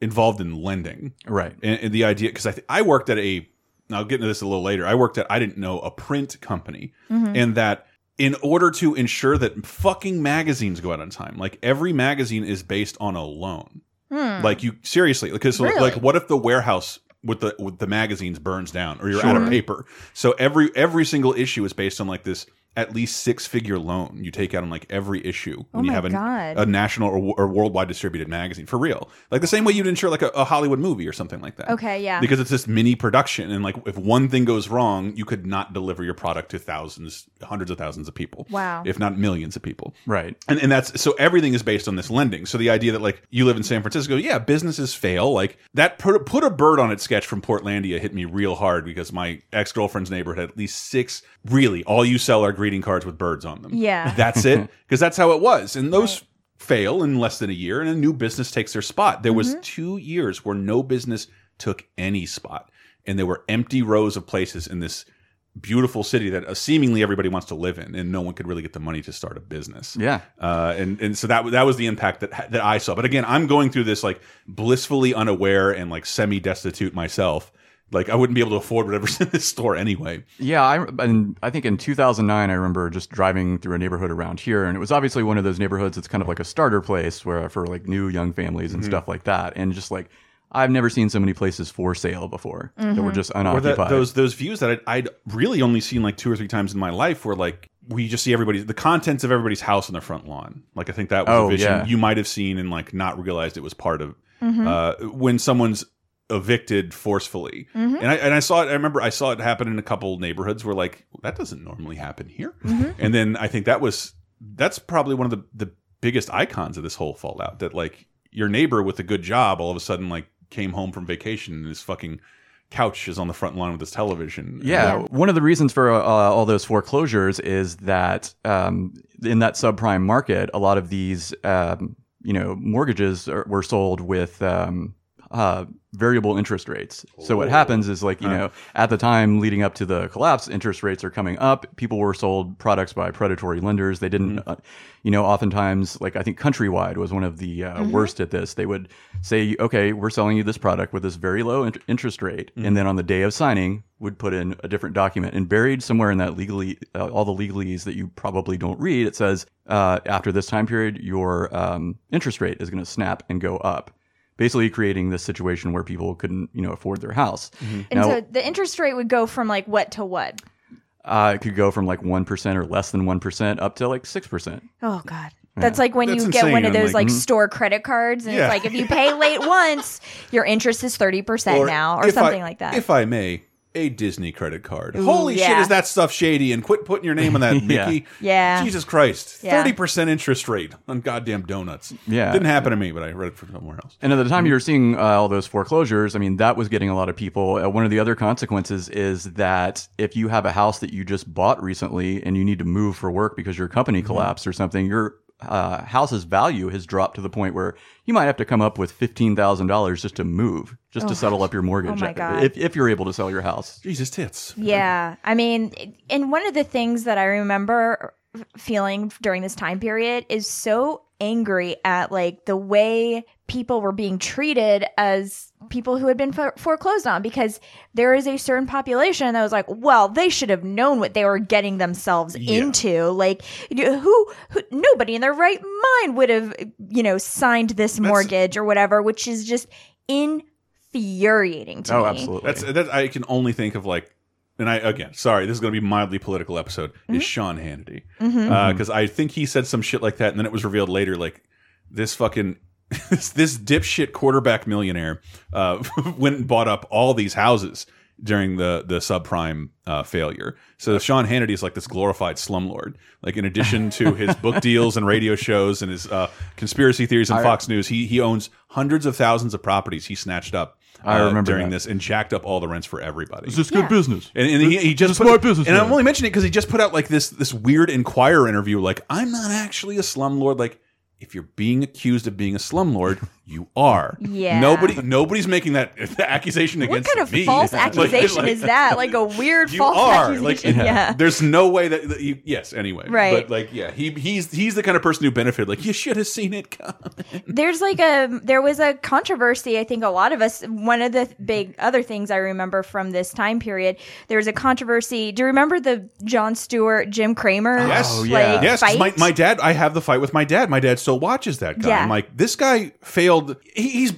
involved in lending, Right. And, and the idea because I th I worked at a. I'll get into this a little later. I worked at I didn't know a print company, and that in order to ensure that fucking magazines go out on time, like every magazine is based on a loan. Hmm. Like you seriously, because Really? like what if the warehouse with the with the magazines burns down or you're out of paper. So every every single issue is based on like this at least six figure loan you take out on like every issue when oh you have a, a national or, or worldwide distributed magazine for real. Like the same way you'd insure like a, a Hollywood movie or something like that. Okay, yeah. Because it's this mini production and like if one thing goes wrong, you could not deliver your product to thousands, hundreds of thousands of people. Wow. If not millions of people. Right. And, and that's so everything is based on this lending. So the idea that like you live in San Francisco, yeah, businesses fail. Like that put, put a bird on it sketch from Portlandia hit me real hard because my ex girlfriend's neighborhood had at least six. Really, all you sell are greeting cards with birds on them. Yeah. <laughs> that's it. Because that's how it was, and those fail in less than a year, and a new business takes their spot. There was two years where no business took any spot, and there were empty rows of places in this beautiful city that uh, seemingly everybody wants to live in, and no one could really get the money to start a business. Yeah. uh, and and so that that was the impact that that I saw. But again, I'm going through this like blissfully unaware and like semi destitute myself. Like I wouldn't be able to afford whatever's <laughs> in this store anyway. Yeah, I and I think in 2009 I remember just driving through a neighborhood around here, and it was obviously one of those neighborhoods that's kind of like a starter place where for like new young families and stuff like that, and just like I've never seen so many places for sale before that were just Or unoccupied. that, those those views that I'd, I'd really only seen like two or three times in my life, where like we just see everybody the contents of everybody's house on their front lawn. Like I think that was Oh, a vision yeah. you might have seen and like not realized it was part of Mm-hmm. uh, when someone's evicted forcefully. Mm-hmm. And I and I saw it. I remember I saw it happen in a couple neighborhoods where like that doesn't normally happen here. Mm-hmm. And then I think that was that's probably one of the the biggest icons of this whole fallout. That like your neighbor with a good job all of a sudden like came home from vacation and his fucking couch is on the front lawn with his television. Yeah, one of the reasons for uh, all those foreclosures is that um, in that subprime market, a lot of these um, you know mortgages are, were sold with um, uh, variable interest rates. So what happens is like you know at the time leading up to the collapse, interest rates are coming up. People were sold products by predatory lenders. They didn't, uh, you know, oftentimes like I think Countrywide was one of the uh, worst at this. They would say, okay, we're selling you this product with this very low int- interest rate, and then on the day of signing would put in a different document and buried somewhere in that legally uh, all the legalese that you probably don't read. It says uh, after this time period, your um, interest rate is going to snap and go up. Basically, creating this situation where people couldn't, you know, afford their house. And Now, so the interest rate would go from like what to what? uh, it could go from like one percent or less than one percent up to like six percent. Oh God. That's like when That's you get one of those I'm like, like, store credit cards, and Yeah. it's like if you pay late once, your interest is thirty percent now, or something I- like that. If I may, a Disney credit card. Holy shit, is that stuff shady? And quit putting your name on that, <laughs> Mickey. Yeah. Jesus Christ. Yeah. 30% interest rate on goddamn donuts. Yeah. Didn't happen to me, but I read it from somewhere else. And at the time you were seeing uh, all those foreclosures, I mean, that was getting a lot of people. Uh, one of the other consequences is that if you have a house that you just bought recently and you need to move for work because your company Mm-hmm. collapsed or something, your uh, house's value has dropped to the point where you might have to come up with fifteen thousand dollars just to move, just to settle up your mortgage. Oh my God. If, if you're able to sell your house. Jesus tits. Yeah. I mean, and one of the things that I remember feeling during this time period is so angry at like the way people were being treated as people who had been fo- foreclosed on because there is a certain population that was like, well, they should have known what they were getting themselves into. Like, you know, who, who, nobody in their right mind would have, you know, signed this mortgage or whatever, which is just infuriating to Oh, me. Oh absolutely. That's that. I can only think of like, and I again, sorry, this is going to be mildly political episode. Mm-hmm. Is Sean Hannity because I think he said some shit like that, and then it was revealed later like this fucking. This, <laughs> this dipshit quarterback millionaire uh, <laughs> went and bought up all these houses during the the subprime uh, failure. So Sean Hannity is like this glorified slumlord. Like in addition to his <laughs> book deals and radio shows and his uh, conspiracy theories on Fox News, he he owns hundreds of thousands of properties he snatched up. I uh, remember during that. this and jacked up all the rents for everybody. Is this Yeah. good business? And, and he, he just It's a put, smart business And I'm only mentioning it because he just put out like this this weird Inquirer interview. Like, I'm not actually a slumlord. Like, if you're being accused of being a slumlord, <laughs> you are. Yeah. Nobody nobody's making that <laughs> accusation What against me. What kind of me. false <laughs> accusation like- is that? Like a weird You false are accusation? like yeah. There's no way that, that you. Yes. Anyway. Right. But like, yeah, he he's he's the kind of person who benefited. Like, you should have seen it coming. There's like a there was a controversy. I think a lot of us. One of the big other things I remember from this time period, there was a controversy. Do you remember the Jon Stewart, Jim Cramer? Yes. Oh, yeah. Like, Yes, 'cause fight? my, my dad. I have the fight with my dad. My dad still watches that guy. Yeah. I'm like, this guy failed. He, he's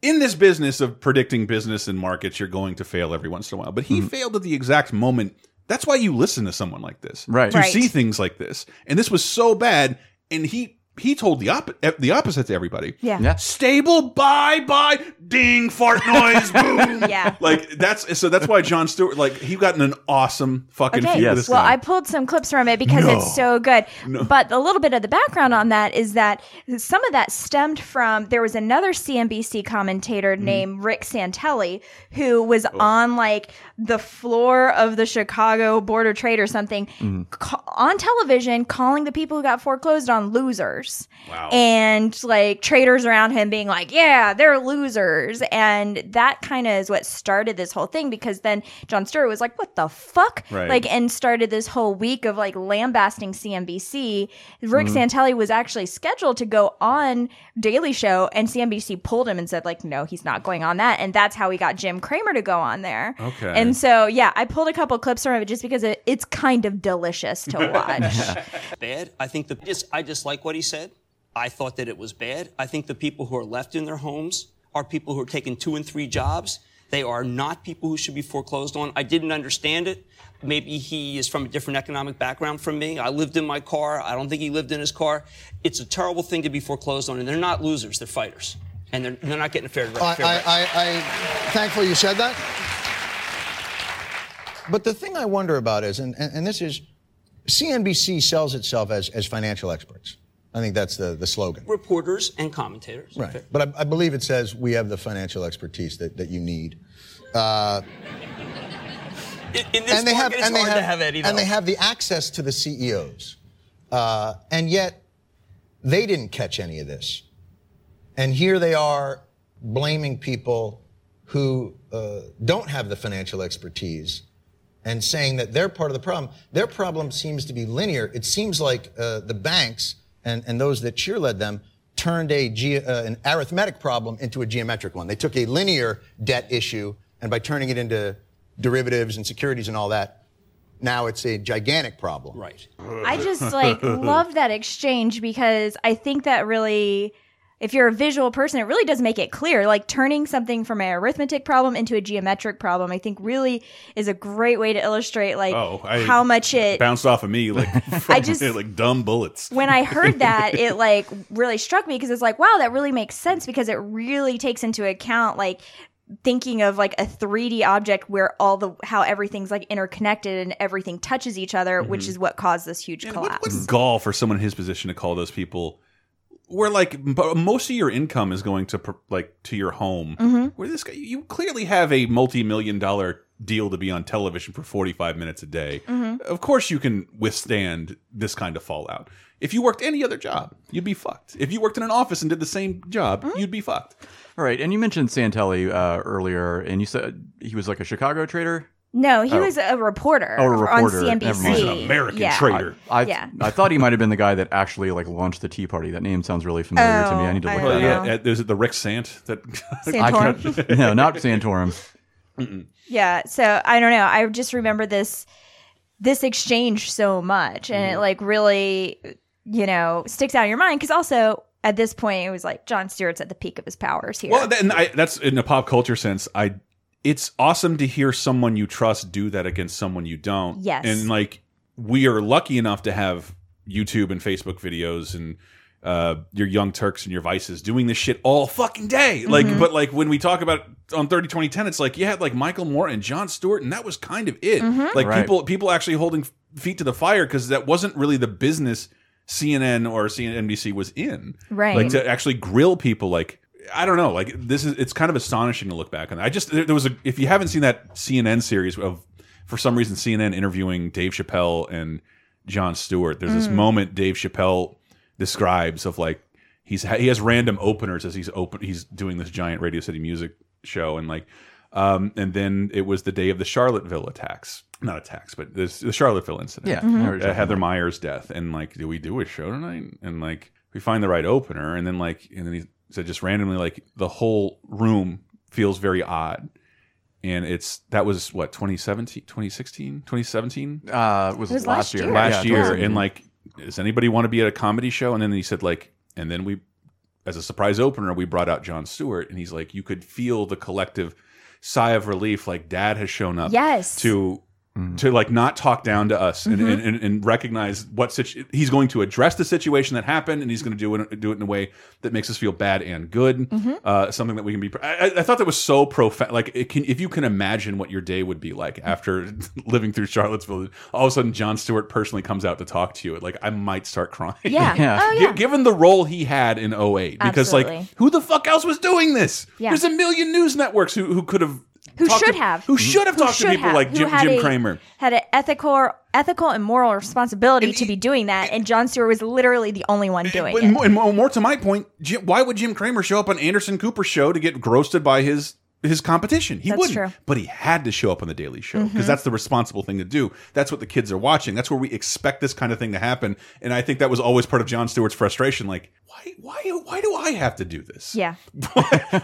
in this business of predicting business and markets, you're going to fail every once in a while. But he mm-hmm. failed at the exact moment. That's why you listen to someone like this, Right. To Right. see things like this, and this was so bad, and he he told the op the opposite to everybody. Yeah. Yeah. Stable, bye bye, ding, fart noise, <laughs> boom. Yeah. Like that's so that's why Jon Stewart like he got an awesome fucking Okay. Yes. this Well, guy. I pulled some clips from it because No. it's so good. No. But a little bit of the background on that is that some of that stemmed from there was another CNBC commentator Mm-hmm. named Rick Santelli who was Oh. on like the floor of the Chicago Board of Trade or something Mm-hmm. ca- on television calling the people who got foreclosed on losers. Wow. And like traders around him being like, yeah, they're losers. And that kind of is what started this whole thing because then Jon Stewart was like, what the fuck? Right. Like, and started this whole week of like lambasting CNBC. Rick Mm-hmm. Santelli was actually scheduled to go on Daily Show, and CNBC pulled him and said like, no, he's not going on that. And that's how we got Jim Cramer to go on there. Okay. And so yeah, I pulled a couple clips from it just because it, it's kind of delicious to <laughs> watch. bad. I think the just I dislike what he said. I thought that it was bad. I think the people who are left in their homes are people who are taking two and three jobs. They are not people who should be foreclosed on. I didn't understand it. Maybe he is from a different economic background from me. I lived in my car. I don't think he lived in his car. It's a terrible thing to be foreclosed on, and they're not losers. They're fighters, and they're, they're not getting a fair, I, fair I, rate. I, I, thankfully you said that. But the thing I wonder about is, and, and, and this is, CNBC sells itself as, as financial experts. I think that's the, the slogan. Reporters and commentators. Right. But I, I believe it says we have the financial expertise that, that you need. Uh, In, in this market, it's hard to have Eddie. and they have the access to the CEOs. Uh, and yet, they didn't catch any of this. And here they are blaming people who uh, don't have the financial expertise and saying that they're part of the problem. Their problem seems to be linear. It seems like uh, the banks and, and those that cheerled them turned a ge- uh, an arithmetic problem into a geometric one. They took a linear debt issue, and by turning it into derivatives and securities and all that, now it's a gigantic problem. Right. I just like <laughs> love that exchange because I think that really if you're a visual person, it really does make it clear. Like turning something from an arithmetic problem into a geometric problem, I think really is a great way to illustrate like oh, I how much it bounced off of me <laughs> like from, just- like dumb bullets. when I heard <laughs> that, it like really struck me because it's like, wow, that really makes sense because it really takes into account like thinking of like a 3D object where all the how everything's like interconnected and everything touches each other, which mm-hmm. is what caused this huge collapse. gall for someone in his position to call those people where like most of your income is going to like to your home Mhm. where this guy you clearly have a multi-million dollar deal to be on television for 45 minutes a day Mhm. of course you can withstand this kind of fallout if you worked any other job you'd be fucked if you worked in an office and did the same job you'd be fucked All right, and you mentioned Santelli uh, earlier, and you said he was like a Chicago trader. No, he Oh. was a reporter, Oh, a reporter. on Never CNBC. mind. He's an American yeah. trader. I, Yeah. I thought he might have been the guy that actually like launched the Tea Party. That name sounds really familiar to me. I need to Oh, I look don't that know. up. yeah uh, there's the rick sant that <laughs> Santorum. no, not Santorum. Yeah, so I don't know. I just remember this this exchange so much, and it Mm-hmm. like really, you know, sticks out in your mind because also at this point it was like Jon Stewart's at the peak of his powers here. Well, that, and I, that's in a pop culture sense. I, it's awesome to hear someone you trust do that against someone you don't. Yes. and like we are lucky enough to have YouTube and Facebook videos and uh, your Young Turks and your Vices doing this shit all fucking day. Like, Mm-hmm. but like when we talk about on 30 2010, it's like you had like Michael Moore and Jon Stewart, and that was kind of it. Mm-hmm. Like Right. people people actually holding feet to the fire because that wasn't really the business CNN or CNBC was in. Right. Like to actually grill people like I don't know, like this is it's kind of astonishing to look back on. I just there, there was a if you haven't seen that CNN series of for some reason CNN interviewing Dave Chappelle and Jon Stewart, there's this moment Dave Chappelle describes of like he's he has random openers as he's open he's doing this giant Radio City Music show and like um and then it was the day of the Charlottesville attacks. Not attacks, but this, the Charlottesville incident. Yeah, I know what Uh, Heather about. Heyer's death and like do we do a show tonight and like we find the right opener and then like and then he said just randomly like the whole room feels very odd and it's that was what 2017 2016 2017 Uh, was, It was last last year. year. last Yeah, year and like does anybody want to be at a comedy show and then he said like and then we as a surprise opener, we brought out Jon Stewart, and he's like, you could feel the collective sigh of relief, like Dad has shown up. Yes. To to like not talk down to us and, Mhm. and, and, and recognize what situ he's going to address the situation that happened and he's going to do it do it in a way that makes us feel bad and good Mhm. uh, something that we can be I, I- thought that was so profound like it can, if you can imagine what your day would be like after <laughs> living through Charlottesville all of a sudden Jon Stewart personally comes out to talk to you like I might start crying Yeah. Yeah. <laughs> Oh, yeah. given the role he had in 08 because like who the fuck else was doing this Yeah. there's a million news networks who, who could have Who talked should to- have? who should have Who talked to people have? like Jim, Jim a- Cramer Had an ethical, ethical and moral responsibility to be doing that, and Jon Stewart was literally the only one doing and, it. more, and more, more to my point, Jim, why would Jim Cramer show up on Anderson Cooper's show to get grossed by his his competition? He That's wouldn't, true. but he had to show up on the Daily Show because Mhm. that's the responsible thing to do. That's what the kids are watching. That's where we expect this kind of thing to happen. And I think that was always part of Jon Stewart's frustration. Like, why, why, why do I have to do this? Yeah. <laughs>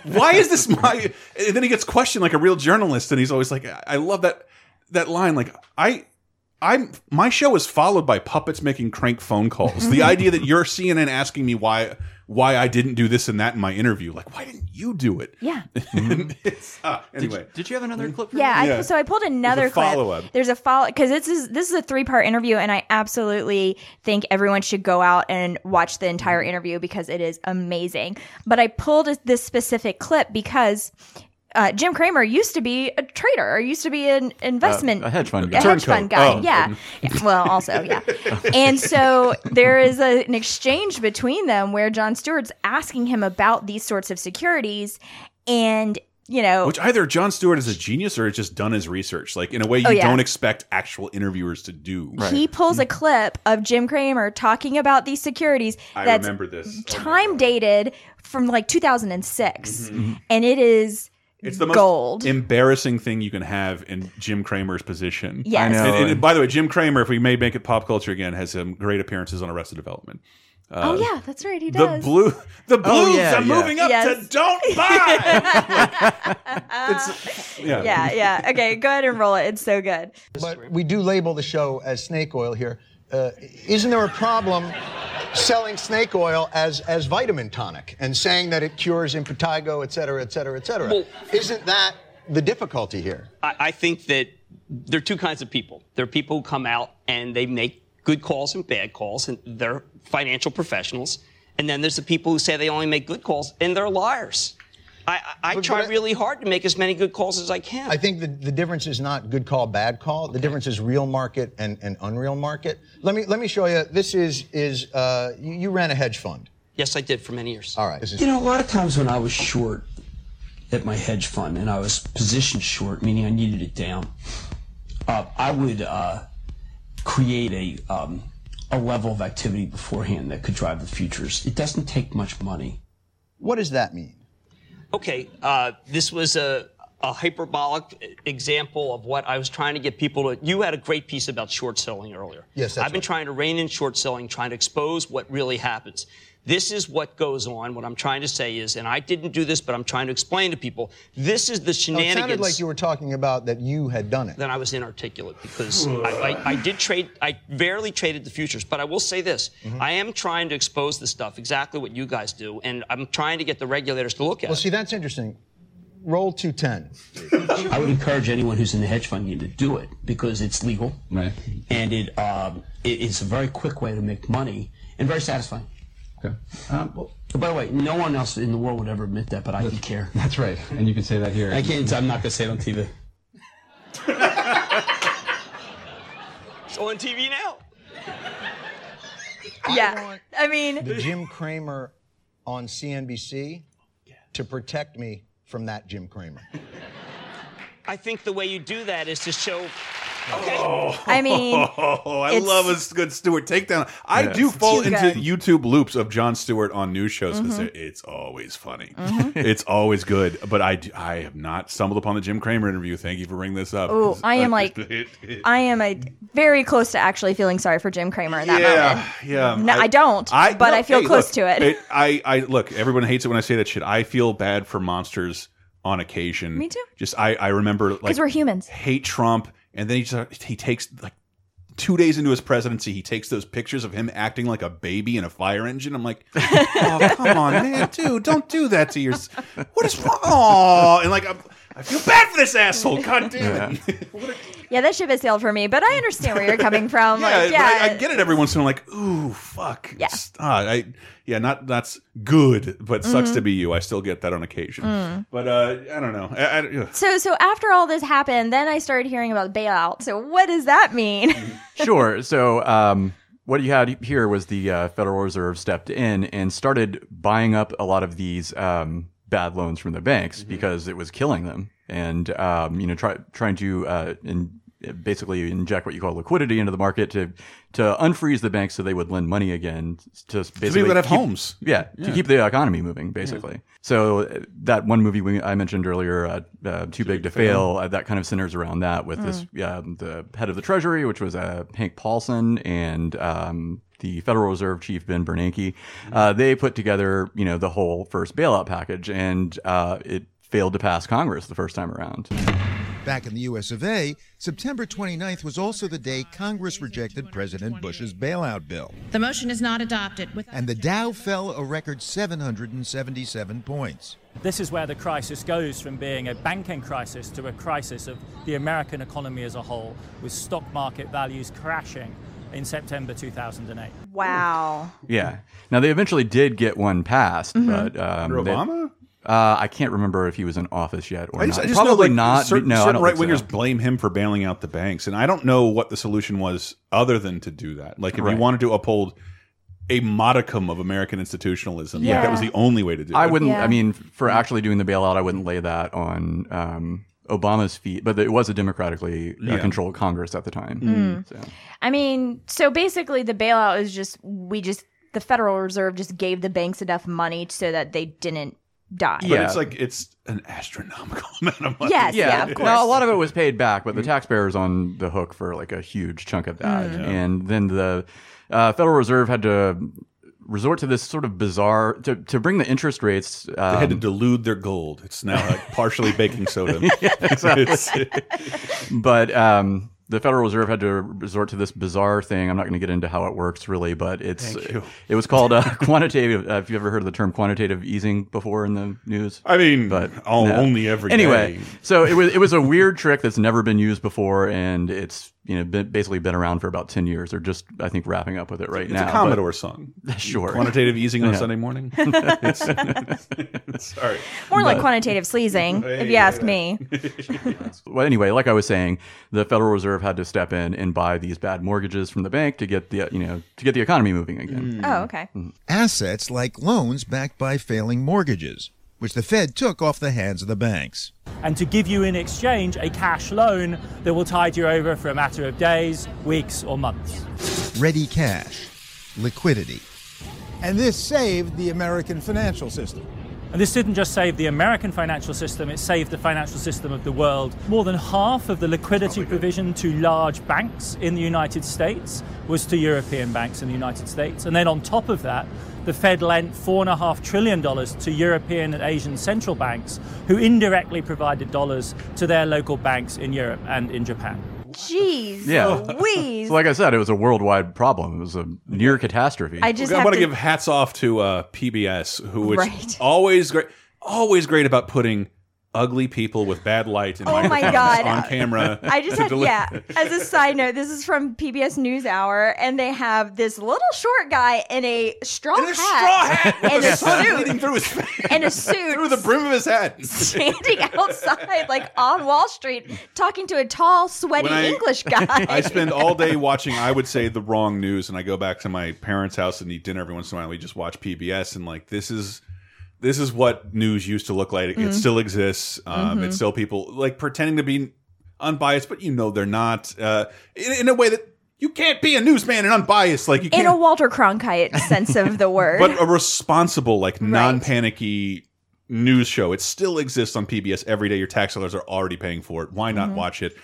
why is this my? And then he gets questioned like a real journalist, and he's always like, I I love that that line. Like, I. I'm my show is followed by puppets making crank phone calls. The idea that you're CNN asking me why why I didn't do this and that in my interview, like why didn't you do it? Yeah. <laughs> It's- ah, anyway, Did, did you have another clip? For Yeah, I, Yeah. so I pulled another clip. follow-up. There's a follow because this is this is a three part interview, and I absolutely think everyone should go out and watch the entire Mm-hmm. interview because it is amazing. But I pulled this specific clip because. Uh, Jim Cramer used to be a trader, or used to be an investment, a hedge fund a guy. hedge Turncoat. fund guy. Oh. Yeah. yeah, well, also yeah. <laughs> And so there is a, an exchange between them where Jon Stewart's asking him about these sorts of securities, and you know, which either Jon Stewart is a genius or has just done his research, like in a way you Oh, yeah. don't expect actual interviewers to do. He pulls a clip of Jim Cramer talking about these securities I remember this. Oh time dated from like 2006, and it is Mm-hmm. It's the most gold. embarrassing thing you can have in Jim Cramer's position. Yes. I know. And, and by the way, Jim Cramer, if we may make it pop culture again, has some great appearances on Arrested Development. Uh, oh yeah, that's right. He The does. blue, the blues Oh, yeah, are yeah. moving up Yes. to don't <laughs> buy. It's- yeah. yeah, yeah. Okay, go ahead and roll it. It's so good. But we do label the show as snake oil here. Uh, isn't there a problem selling snake oil as, as vitamin tonic and saying that it cures impetigo, et cetera, et cetera, et cetera? Well- isn't that the difficulty here? I, I think that there are two kinds of people. There are people who come out and they make good calls and bad calls, and they're financial professionals. And then there's the people who say they only make good calls, and they're liars. I, I, I But- try but I- really hard to make as many good calls as I can. I think the, the difference is not good call, bad call. The difference is real market and, and unreal market. Let me let me show you. This is is uh, you, you ran a hedge fund. yes, I did for many years. All right. Is You know, a lot of times when I was short at my hedge fund and I was positioned short, meaning I needed it down, uh, I would uh, create a um, a level of activity beforehand that could drive the futures. It doesn't take much money. what does that mean? Okay, uh, this was a, a hyperbolic example of what I was trying to get people to. You had a great piece about short selling earlier. Yes, I've been right. trying to rein in short selling, trying to expose what really happens. This is what goes on. What I'm trying to say is, and I didn't do this, but I'm trying to explain to people. This is the Oh, it shenanigans. sounded like you were talking about that you had done it. then I was inarticulate because I, I, I did trade. I barely traded the futures, but I will say this: Mm-hmm. I am trying to expose the stuff exactly what you guys do, and I'm trying to get the regulators to look at Well, it. see, that's interesting. Roll 210. <laughs> I would encourage anyone who's in the hedge fund game to do it because it's legal, Right. and it, um, it it's a very quick way to make money and very satisfying. Okay. Um, well, By the way, no one else in the world would ever admit that, but I can care. <laughs> that's right. And you can say that here. I can't. I'm not gonna say it on TV. <laughs> It's on TV now. <laughs> Yeah, I mean, the Jim Cramer on CNBC to protect me from that Jim Cramer. I think the way you do that is to show. Okay. I mean, Oh, I love a good Stewart takedown. I Yeah. do fall into good. YouTube loops of Jon Stewart on news shows because Mhm. it's always funny. Mhm. It's always good. But I, I have not stumbled upon the Jim Cramer interview. Thank you for bringing this up. Oh, 'cause I am like, <laughs> I am a very close to actually feeling sorry for Jim Cramer in that yeah, moment. yeah. No, I, don't, I, but no, I feel hey, close look, to it. I, I look. Everyone hates it when I say that shit. I feel bad for monsters on occasion. Me too. Just I, I remember like Because we're humans. hate Trump, and then he just he takes like two days into his presidency, he takes those pictures of him acting like a baby in a fire engine. I'm like, oh come on, man, dude, don't do that to your. What is wrong? Oh, and like I'm, I feel bad for this asshole. <laughs> God damn it. Yeah, that ship has sailed for me, but I understand where you're coming from. Yeah, like, but yeah, I, I get it every once in a while. Like, ooh, fuck. Yeah. Ah, I, yeah, not that's good, but sucks to be you. I still get that on occasion. Mm. But uh, I don't know. I, I, ugh. So, so after all this happened, then I started hearing about the bailout. So, what does that mean? <laughs> sure. So, um, what you had here was the uh, Federal Reserve stepped in and started buying up a lot of these um, bad loans from the banks because it was killing them, and um, you know, try, trying to uh, in, basically inject what you call liquidity into the market to to unfreeze the banks so they would lend money again to basically people that have keep- homes. Yeah, Yeah. to keep the economy moving, basically. So uh, that one movie we, I mentioned earlier, uh, uh, Too Big to Fail, uh, that kind of centers around that with this, Mm. yeah, the head of the Treasury, which was uh, Hank Paulson, and um, the Federal Reserve Chief Ben Bernanke. Uh, they put together, you know, the whole first bailout package, and uh, it failed to pass Congress the first time around. Back in the US of A, September 29th was also the day Congress rejected President Bush's bailout bill. The motion is not adopted. With And the Dow fell a record 777 points. This is where the crisis goes from being a banking crisis to a crisis of the American economy as a whole, with stock market values crashing in September 2008. wow. Yeah. Now they eventually did get one passed, Mhm. but um, Under they- Obama? uh, I can't remember if he was in office yet or I just, not. I just know, Probably like, not. Certain, no, certain right wingers so. blame him for bailing out the banks, and I don't know what the solution was other than to do that. Like, if Right. you wanted to uphold a modicum of American institutionalism, like, Yeah. that was the only way to do it. I wouldn't. I mean, for actually doing the bailout, I wouldn't lay that on um, Obama's feet. But it was a democratically uh, Yeah. controlled Congress at the time. Mm. So. I mean, so basically, the bailout is just we just the Federal Reserve just gave the banks enough money so that they didn't die. But it's like it's an astronomical <laughs> amount of money. Yes, yeah, of Now, a lot of it was paid back, but the taxpayer's on the hook for like a huge chunk of that. Mm. And then the uh, Federal Reserve had to resort to this sort of bizarre to, to bring the interest rates. Um, They had to dilute their gold. It's now like partially baking soda. <laughs> yeah, exactly. <laughs> But um, the Federal Reserve had to resort to this bizarre thing. I'm not going to get into how it works really, but it's it was called uh, <laughs> quantitative. Uh, have you ever heard of the term quantitative easing before in the news? I mean, but oh, only every anyway. day. So it was it was a weird trick that's never been used before, and it's you know been, basically been around for about ten years. They're just I think wrapping up with it right now. It's a Commodore but- song. <laughs> Sure. Quantitative easing on Yeah. Sunday morning. <laughs> It's- <laughs> sorry. More like quantitative sleazing, if you ask me. well, anyway, like I was saying, the Federal Reserve had to step in and buy these bad mortgages from the bank to get the you know to get the economy moving again. Oh, okay. Mm-hmm. Assets like loans backed by failing mortgages, which the Fed took off the hands of the banks. And to give you in exchange a cash loan that will tide you over for a matter of days, weeks, or months. Ready cash, liquidity. And this saved the American financial system. And this didn't just save the American financial system, it saved the financial system of the world. More than half of the liquidity provision to large banks in the United States was to European banks in the United States. And then on top of that, the Fed lent $4.5 trillion to European and Asian central banks, who indirectly provided dollars to their local banks in Europe and in Japan. Jeez, Yeah. Louise. So <laughs> like I said, it was a worldwide problem. It was a near catastrophe. I just I want to to- give hats off to uh, PBS, who is Right. always great, always great about putting ugly people with bad light and Oh my God. on camera. <laughs> I just deli- yeah. As a side note, this is from PBS NewsHour, and they have this little short guy in a straw hat, straw hat <laughs> and a suit, through his <laughs> and a suit through the brim of his hat. standing outside, like on Wall Street, talking to a tall, sweaty I- English guy. I spend all day watching, I would say, the wrong news, and I go back to my parents' house and eat dinner every once in a while. We just watch PBS, and like this is this is what news used to look like. It Mm. still exists. Um, Mhm. It's still people like pretending to be unbiased, but you know they're not. Uh, in, in a way that you can't be a newsman and unbiased. Like you in can't. a Walter Cronkite <laughs> sense of the word. but a responsible, like non-panicky news show. It still exists on PBS every day. Your tax dollars are already paying for it. Why not Mhm. watch it?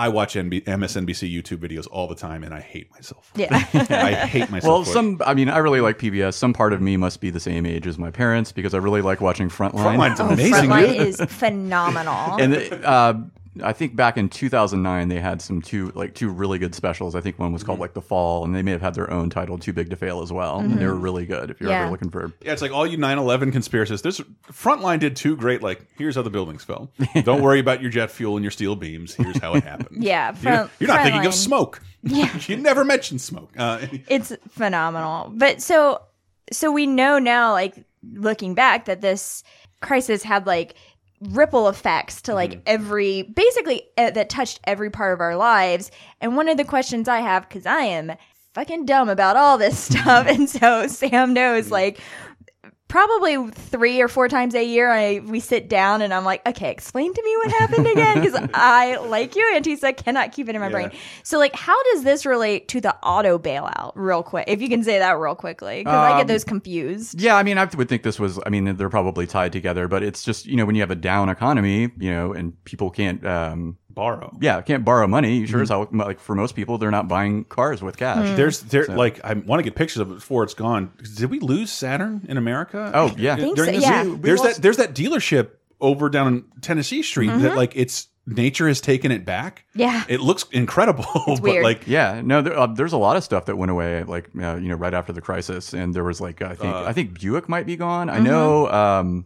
I watch NB MSNBC YouTube videos all the time, and I hate myself. Yeah. <laughs> I hate myself. Well, for it. some, I mean, I really like PBS. Some part of me must be the same age as my parents because I really like watching Frontline. Frontline's Oh, amazing. Frontline <laughs> is phenomenal. and uh, I think back in 2009 they had some two like two really good specials. I think one was called Mm-hmm. like The Fall, and they may have had their own title, Too Big to Fail, as well. And they were really good. If you're Yeah. ever looking for, Yeah, it's like all you 9/11 conspiracists. This Frontline did two great. Like, here's how the buildings fell. Don't worry about your jet fuel and your steel beams. Here's how it happened. <laughs> Yeah, you're, you're not thinking of smoke. <laughs> Yeah. <laughs> you never mentioned smoke. Uh, it's phenomenal. But so so we know now like looking back that this crisis had like ripple effects to like mm-hmm. every basically uh, that touched every part of our lives. And one of the questions I have cuz I am fucking dumb about all this <laughs> stuff. Mm-hmm. And so Sam knows mm-hmm. like probably three or four times a year I we sit down and I'm like, okay, explain to me what happened again because <laughs> I like you, Antisa, cannot keep it in my Yeah. brain. So like, how does this relate to the auto bailout? Real quick, if you can say that real quickly, because I get Um, those confused. yeah, I mean, I would think this was. I mean, they're probably tied together, but it's just you know when you have a down economy, you know, and people can't um, borrow. Yeah, can't borrow money. Mm-hmm. Sure as how like for most people, they're not buying cars with cash. There's there So- like I want to get pictures of it before it's gone. Did we lose Saturn in America? Oh, yeah. I think During so, this- yeah. There's that there's that dealership over down in Tennessee Street Mm-hmm. that like it's nature has taken it back. Yeah. It looks incredible, <laughs> but weird. like Yeah, no, there, uh, there's a lot of stuff that went away, like uh, you know, right after the crisis, and there was like I think Uh, I think Buick might be gone. Mm-hmm. I know um,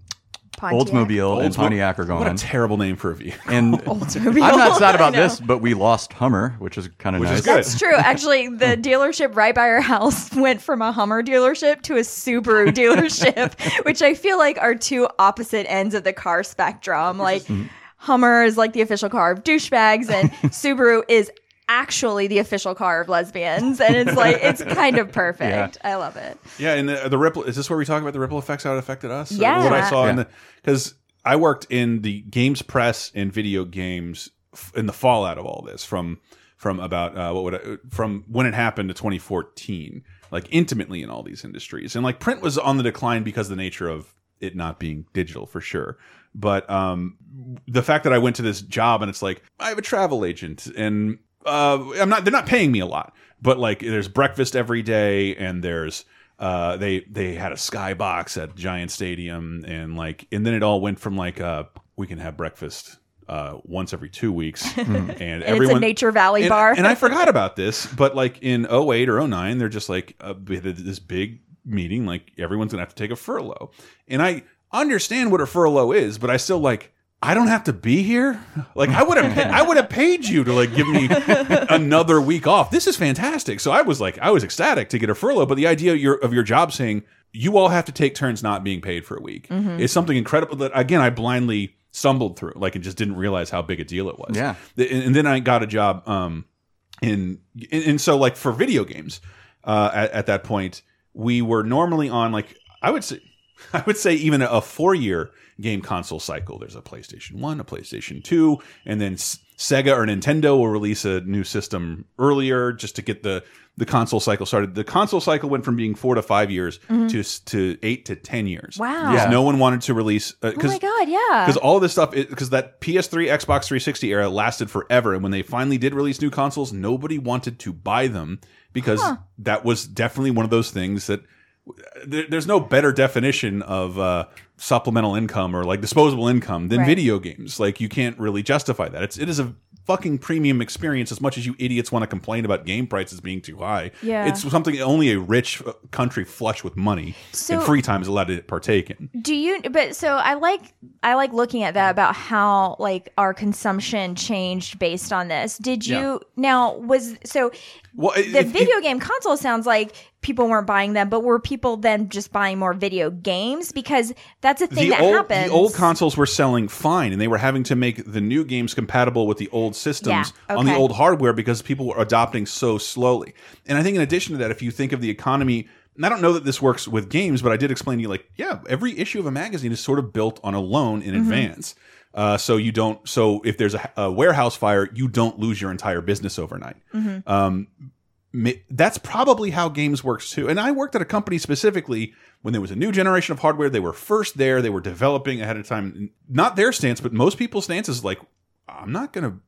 Pontiac. Oldsmobile and Pontiac are going. What a terrible name for a vehicle. <laughs> and <laughs> Oldsmobile. I'm not sad about this, but we lost Hummer, which is kind of Which nice. is good. That's true. Actually, the <laughs> dealership right by our house went from a Hummer dealership to a Subaru dealership, which I feel like are two opposite ends of the car spectrum. Like mhm. Hummer is like the official car of douchebags, and Subaru is actually the official car of lesbians. And it's like it's <laughs> kind of perfect. I love it. Yeah, and the, the ripple is this where we talk about the ripple effects how it affected us? Yeah. what I saw in the because I worked in the games press and video games in the fallout of all this from from about uh, what would I, from when it happened to 2014, like intimately in all these industries, and like print was on the decline because of the nature of it not being digital for sure. But um, the fact that I went to this job and it's like I have a travel agent and uh, I'm not they're not paying me a lot, but like there's breakfast every day and there's uh, they they had a skybox at Giant Stadium and like and then it all went from like uh, we can have breakfast uh, once every two weeks <laughs> and, And everyone it's a Nature Valley and, bar. and I forgot about this, but like in 08 or 09, they're just like uh, this big meeting, like everyone's gonna have to take a furlough. And I understand what a furlough is, but I still like I don't have to be here. Like I would have, I would have paid you to like give me another week off. This is fantastic. So I was like, I was ecstatic to get a furlough. But the idea of your, of your job saying you all have to take turns not being paid for a week is something incredible that again I blindly stumbled through, like and just didn't realize how big a deal it was. Yeah. and, and then I got a job. Um, in and, and so like for video games, uh, at, at that point we were normally on like I would say <laughs> I would say even a four year game console cycle. There's a PlayStation 1, a PlayStation 2, and then S- Sega or Nintendo will release a new system earlier just to get the the console cycle started. The console cycle went from being 4 to 5 years to s- to 8 to 10 years. Wow. Because Yeah. no one wanted to release uh, oh cuz my god, yeah. because all this stuff because that ps3 xbox 360 era lasted forever and when they finally did release new consoles nobody wanted to buy them because that was definitely one of those things that there, there's no better definition of uh, supplemental income or like disposable income than Right. video games like you can't really justify that it's it is a fucking premium experience as much as you idiots want to complain about game prices being too high Yeah. it's something only a rich uh, country flush with money So- and free time is allowed to partake in Do you but so I like I like looking at that about how like our consumption changed based on this. Did you Yeah. now was so well the if- if- video game console sounds like people weren't buying them, but were people then just buying more video games? Because that's a thing the that old, happens. The old consoles were selling fine, and they were having to make the new games compatible with the old systems Yeah, on the old hardware because people were adopting so slowly. And I think in addition to that, if you think of the economy, and I don't know that this works with games, but I did explain to you, like, yeah, every issue of a magazine is sort of built on a loan in Mm-hmm. advance. Uh, so you don't. So if there's a, a warehouse fire, you don't lose your entire business overnight. Mm-hmm. Um, that's probably how games works too. And I worked at a company specifically when there was a new generation of hardware. They were first there. They were developing ahead of time. Not their stance, but most people's stance is like, I'm not going to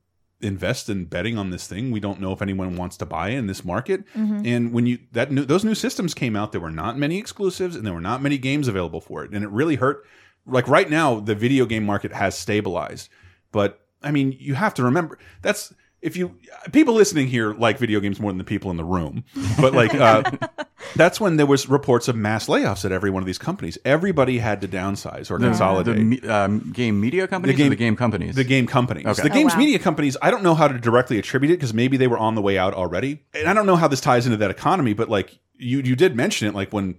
invest in betting on this thing. We don't know if anyone wants to buy in this market. And when you that new, those new systems came out, there were not many exclusives and there were not many games available for it, and it really hurt. Like right now, the video game market has stabilized, but I mean, you have to remember that's if you people listening here like video games more than the people in the room, but like uh, <laughs> that's when there was reports of mass layoffs at every one of these companies. Everybody had to downsize or The- consolidate. the me- um, game media companies or the game companies? The game companies. Okay. The Oh, games wow. media companies, I don't know how to directly attribute it because maybe they were on the way out already. And I don't know how this ties into that economy, but like you you did mention it like when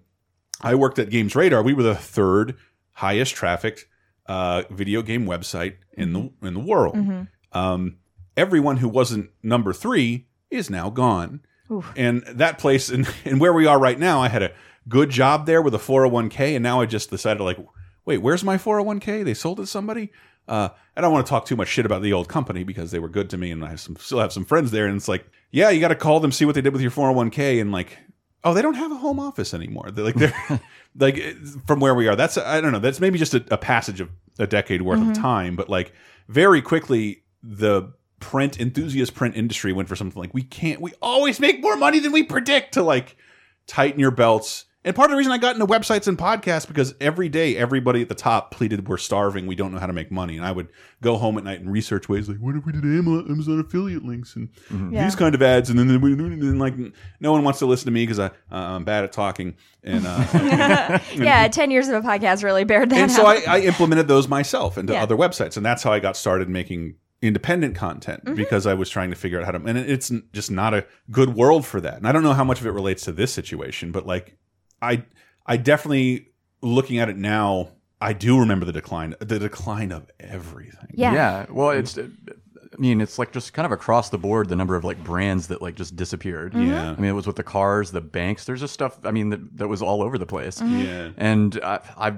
I worked at Games Radar, we were the third highest trafficked uh, video game website in the in the world. Mhm. Um, everyone who wasn't number three is now gone. Oof. And that place and, <laughs> and where we are right now, I had a good job there with a 401k, and now I just decided like, wait, where's my 401k? They sold it to somebody. Uh, I don't want to talk too much shit about the old company because they were good to me, and I have some, still have some friends there. And it's like, yeah, you got to call them, see what they did with your 401k, and like, oh, they don't have a home office anymore. They're like they're <laughs> like from where we are. That's I don't know. That's maybe just a, a passage of a decade worth Mhm. of time, but like very quickly the print enthusiast print industry went for something like we can't we always make more money than we predict to like tighten your belts and part of the reason i got into websites and podcasts because every day everybody at the top pleaded we're starving we don't know how to make money and i would go home at night and research ways like what if we did amazon, amazon affiliate links and Yeah. these kind of ads and then, then, we- then like no one wants to listen to me because uh, i'm bad at talking and uh <laughs> <laughs> yeah, ten years of a podcast really bared that and so. I, I implemented those myself into Yeah. other websites, and that's how I got started making independent content Mhm. because I was trying to figure out how to. And it's just not a good world for that. And I don't know how much of it relates to this situation, but like I, I definitely looking at it now, I do remember the decline, the decline of everything. Yeah. Yeah. Well, it's. I mean, it's like just kind of across the board the number of like brands that like just disappeared. Mhm. Yeah. I mean, it was with the cars, the banks. There's just stuff. I mean, that, that was all over the place. Mhm. Yeah. And I, I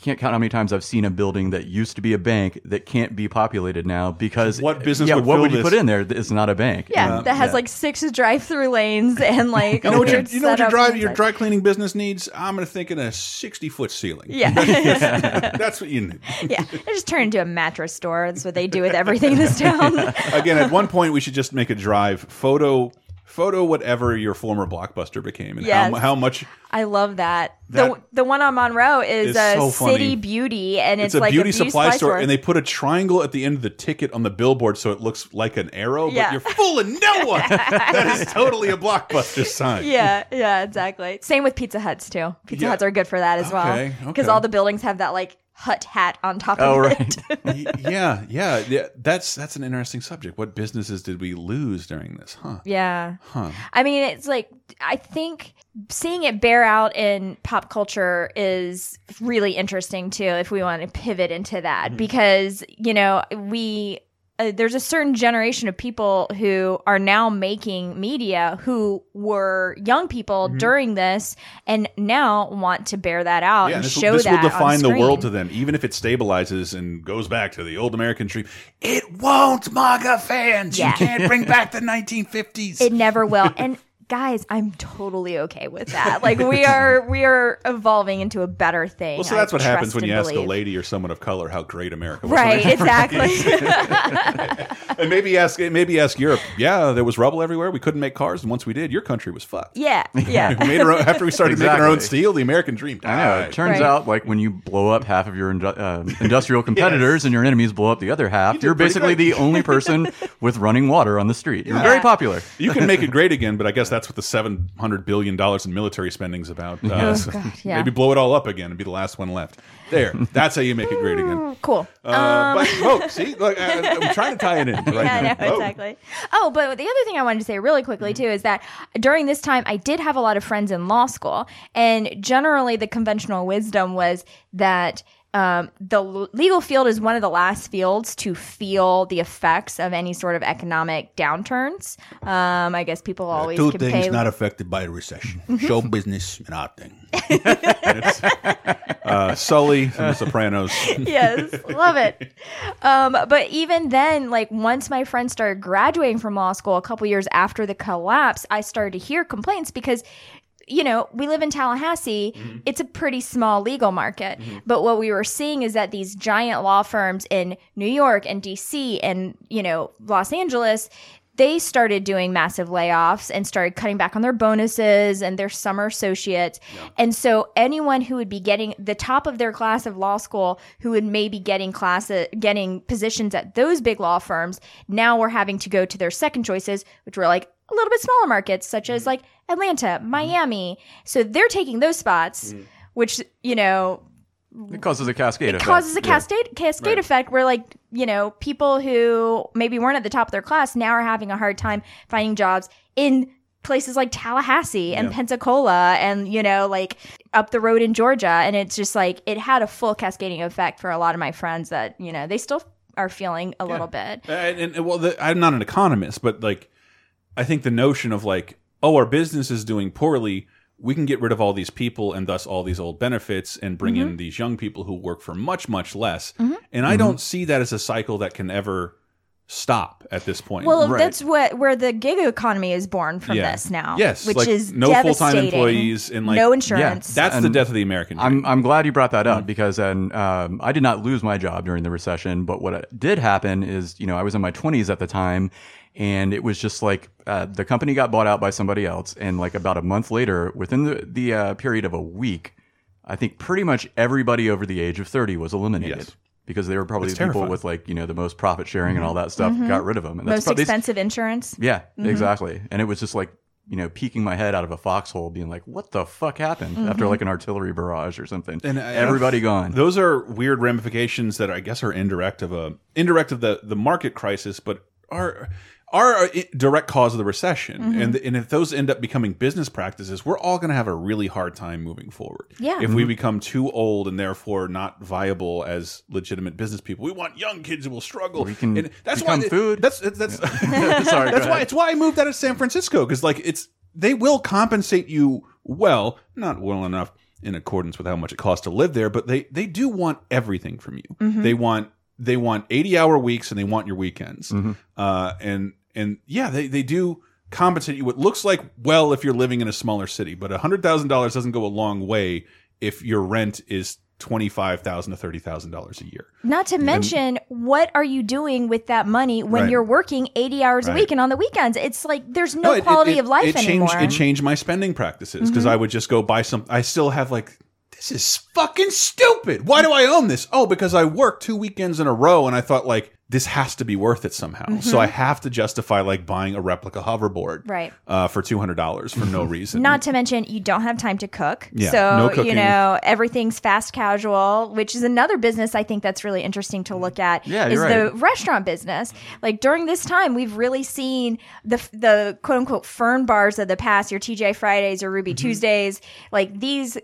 can't count how many times I've seen a building that used to be a bank that can't be populated now because What business Yeah, would what would you this? put in there that is not a bank? yeah, And- that has yeah. like six drive-through lanes and like <laughs> You know what, your, weird you know what your setup dry your dry cleaning business needs? I'm gonna think in a 60 foot ceiling. Yeah. <laughs> <laughs> that's what you need. yeah, they just turn into a mattress store. That's what they do with everything in this town. Again, at one point we should just make a drive photo photo whatever your former blockbuster became and Yes. how, how much I love that. That the the one on Monroe is is a so. City Beauty, and it's, it's, a like beauty a beauty supply store, and they put a triangle at the end of the ticket on the billboard so it looks like an arrow, Yeah. but you're fooling no one. that is totally a blockbuster sign. yeah, yeah, exactly. Same with Pizza Huts too. Pizza Yeah. Huts are good for that as well Okay, because okay. all the buildings have that like hut hat on top Oh, of right. it. <laughs> Yeah, yeah, yeah. That's that's an interesting subject. What businesses did we lose during this? Huh? yeah. Huh. I mean, it's like I think seeing it bear out in pop culture is really interesting too. If we want to pivot into that, Mm-hmm. because you know we. Uh, there's a certain generation of people who are now making media who were young people Mhm. during this and now want to bear that out Yeah, and this, show this will that on define the world to them, even if it stabilizes and goes back to the old American dream. It won't, MAGA fans. Yeah. You can't bring <laughs> back the 1950s. It never will. And guys, I'm totally okay with that. Like we are <laughs> we are evolving into a better thing. Well, so I that's what happens when and you ask believe. a lady or someone of color how great America was. Right, <laughs> exactly. <laughs> and maybe ask maybe ask Europe. Yeah, there was rubble everywhere. We couldn't make cars, and once we did, your country was fucked. Yeah, yeah. We made our own, after we started making our own steel, the American dream I know. died. It turns out, like when you blow up half of your uh, industrial competitors and your enemies blow up the other half, you are basically great. the only person with running water on the street. You're Yeah. very popular. You can make it great again, but I guess that's what the seven hundred billion dollars in military spending is about. Uh, Oh, so God, yeah. Maybe blow it all up again and be the last one left. There, that's how you make it great again. Cool. Uh, Um, but vote. See, look, I, I'm trying to tie it in right <laughs> yeah, now. know, exactly. Oh, but the other thing I wanted to say really quickly too is that during this time I did have a lot of friends in law school, and generally the conventional wisdom was that um, the l- legal field is one of the last fields to feel the effects of any sort of economic downturns. Um, I guess people always Two things not affected by the recession: <laughs> show business and acting. <laughs> Uh, Sully from The Sopranos. yes, love it. Um, but even then, like once my friends started graduating from law school a couple years after the collapse, I started to hear complaints because. You know, we live in Tallahassee. Mm-hmm. It's a pretty small legal market. Mm-hmm. But what we were seeing is that these giant law firms in New York and DC and, you know, Los Angeles, they started doing massive layoffs and started cutting back on their bonuses and their summer associates. And so anyone who would be getting the top of their class of law school who would maybe getting class getting positions at those big law firms now were having to go to their second choices, which were like a little bit smaller markets such as mm-hmm. like Atlanta, mm-hmm. Miami. So they're taking those spots, mm-hmm. which, you know, It causes a cascade it effect. causes a Yeah. cascade cascade effect where like you know people who maybe weren't at the top of their class now are having a hard time finding jobs in places like Tallahassee and Yeah. Pensacola and you know like up the road in Georgia and it's just like it had a full cascading effect for a lot of my friends that you know they still are feeling a little bit And, and- and, well, the, I'm not an economist, but like, I think the notion of like, oh, our business is doing poorly. We can get rid of all these people and thus all these old benefits and bring in Mhm. these young people who work for much, much less. Mhm. And I don't see that as a cycle that can ever stop at this point. well that's what where the gig economy is born from Yeah. this now Yes, which like, is no full-time employees and, like- no Yeah, insurance that's the death of the American I'm I'm glad you brought that up because then um, I did not lose my job during the recession, but what did happen is you know I was in my 20s at the time, and it was just like uh, the company got bought out by somebody else, and like about a month later, within the the uh, period of a week, I think pretty much everybody over the age of 30 was eliminated. Because they were probably the people with like you know the most profit sharing and all that stuff Mhm. got rid of them. And most probably- expensive insurance yeah, Mhm. exactly. And it was just like, you know, peeking my head out of a foxhole, being like, what the fuck happened after Mhm. like an artillery barrage or something? and uh, everybody gone. Those are weird ramifications that I guess are indirect of a indirect of the the market crisis, but are are a direct cause of the recession. Mhm. And and if those end up becoming business practices, we're all going to have a really hard time moving forward. Yeah. If we Mhm. become too old and therefore not viable as legitimate business people, we want young kids who will struggle. We can and that's why become food. That's that's, that's <laughs> <laughs> Sorry, that's why it's why I moved out of San Francisco because like it's they will compensate you well, not well enough in accordance with how much it costs to live there, but they they do want everything from you. Mm-hmm. Mhm. They want they want eighty hour weeks and they want your weekends. Mm-hmm. Uh, and and yeah, they they do compensate you. What looks like well if you're living in a smaller city, but a hundred thousand dollars doesn't go a long way if your rent is twenty five thousand to thirty thousand dollars a year. Not to mention, what are you doing with that money when Right. you're working 80 hours a week and on the weekends? It's like there's no, it- quality it- of life it changed, anymore. It changed my spending practices because Mhm. I would just go buy some. I still have like, this is fucking stupid. Why do I own this? Oh, because I worked two weekends in a row and I thought like this has to be worth it somehow. So Mhm. I have to justify like buying a replica hoverboard, Right. Uh, for two hundred dollars for no <laughs> reason. Not to mention, you don't have time to cook. Yeah, so, no you know, everything's fast casual, which is another business I think that's really interesting to look at. Yeah, is you're the right. restaurant business. Like during this time, we've really seen the the quote unquote fern bars of the past, your TGI Fridays or Ruby Mm-hmm. Tuesdays. Like these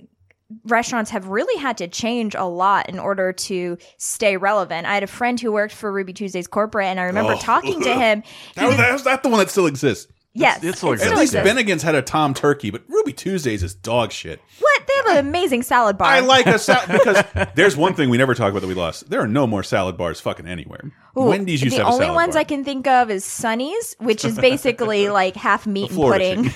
restaurants have really had to change a lot in order to stay relevant. I had a friend who worked for Ruby Tuesdays corporate, and I remember Oh. talking to <laughs> him. He That, was- that, was that the one that still exists? Yes, it still it At least exists. Bennigan's had a Tom Turkey, but Ruby Tuesdays is dog shit. What? They have an amazing salad bar. I like a salad because there's one thing we never talk about that we lost. There are no more salad bars fucking anywhere. Ooh, Wendy's used the to have a only ones bar. I can think of is Shoney's, which is basically like half meat <laughs> and pudding. <laughs>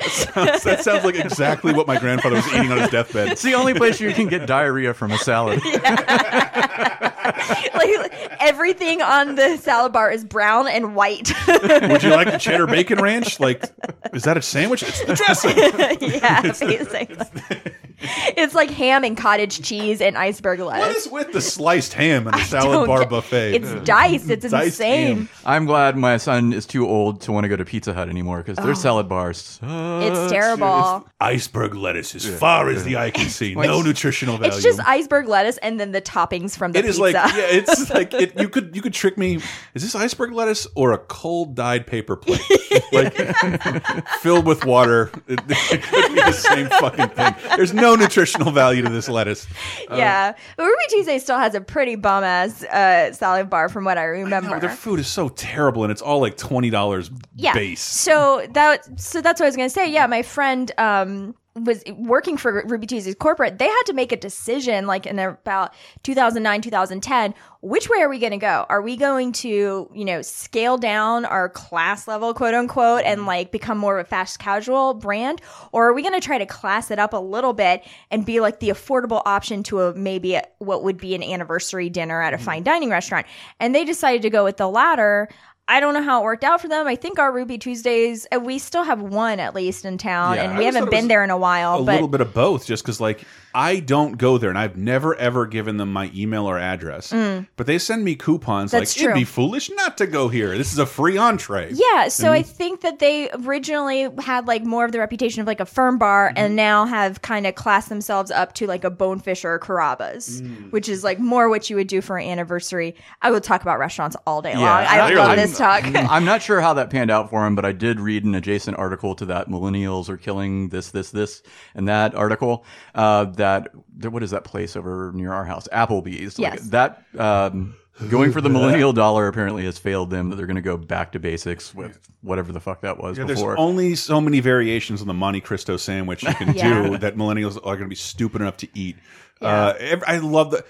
sounds, that sounds like exactly what my grandfather was eating on his deathbed. It's the only place you can get diarrhea from a salad. <laughs> like everything on the salad bar is brown and white. <laughs> Would you like the cheddar bacon ranch? Like, is that a sandwich? It's the dressing. <laughs> yeah, basically. <laughs> it's like ham and cottage cheese and iceberg lettuce. is with the sliced ham and the <laughs> salad bar get- buffet? It's diced. It's Diced insane. ham. I'm glad my son is too old to want to go to Pizza Hut anymore because their salad bars. It's terrible. Iceberg lettuce as far as the eye can see. <laughs> No nutritional value. It's just iceberg lettuce and then the toppings from the It is pizza. like yeah, it's like it, you could you could trick me. Is this iceberg lettuce or a cold dyed paper plate, <laughs> like filled with water? It, <laughs> it could be the same fucking thing. There's no nutritional value to this lettuce. Uh, yeah, but Ruby Tuesday still has a pretty bum ass uh, salad bar from what I remember. No, their food is so terrible, and it's all like twenty dollars yeah. base. So that so that's what I was gonna say. Yeah, my friend um was working for Ruby Tuesdays corporate, they had to make a decision like in about 2009, 2010. Which way are we going to go? Are we going to, you know, scale down our class level, quote unquote, and mm-hmm. like become more of a fast casual brand? Or are we going to try to class it up a little bit and be like the affordable option to a maybe a, what would be an anniversary dinner at a mm-hmm. fine dining restaurant? And they decided to go with the latter. I don't know how it worked out for them. I think our Ruby Tuesdays, uh, we still have one at least in town, Yeah, and we haven't been there in a while. a but little bit of both just because like i don't go there and i've never ever given them my email or address Mm. but they send me coupons That's like it'd be foolish not to go here this is a free entree Yeah, so I think that they originally had like more of the reputation of like a fern bar Mm-hmm. and now have kind of classed themselves up to like a Bonefish or a Carrabba's, Mm. which is like more what you would do for an anniversary. I would talk about restaurants all day long. Yeah, I love this talk. I'm not sure how that panned out for him, but I did read an adjacent article to that millennials are killing this, this, this, and that article. Uh, that what is that place over near our house? Applebee's. Like, Yes. that um, going for the millennial dollar apparently has failed them. That they're going to go back to basics with whatever the fuck that was Yeah, there's before. only so many variations on the Monte Cristo sandwich you can <laughs> Yeah. do that millennials are going to be stupid enough to eat. Uh, ev- I love the.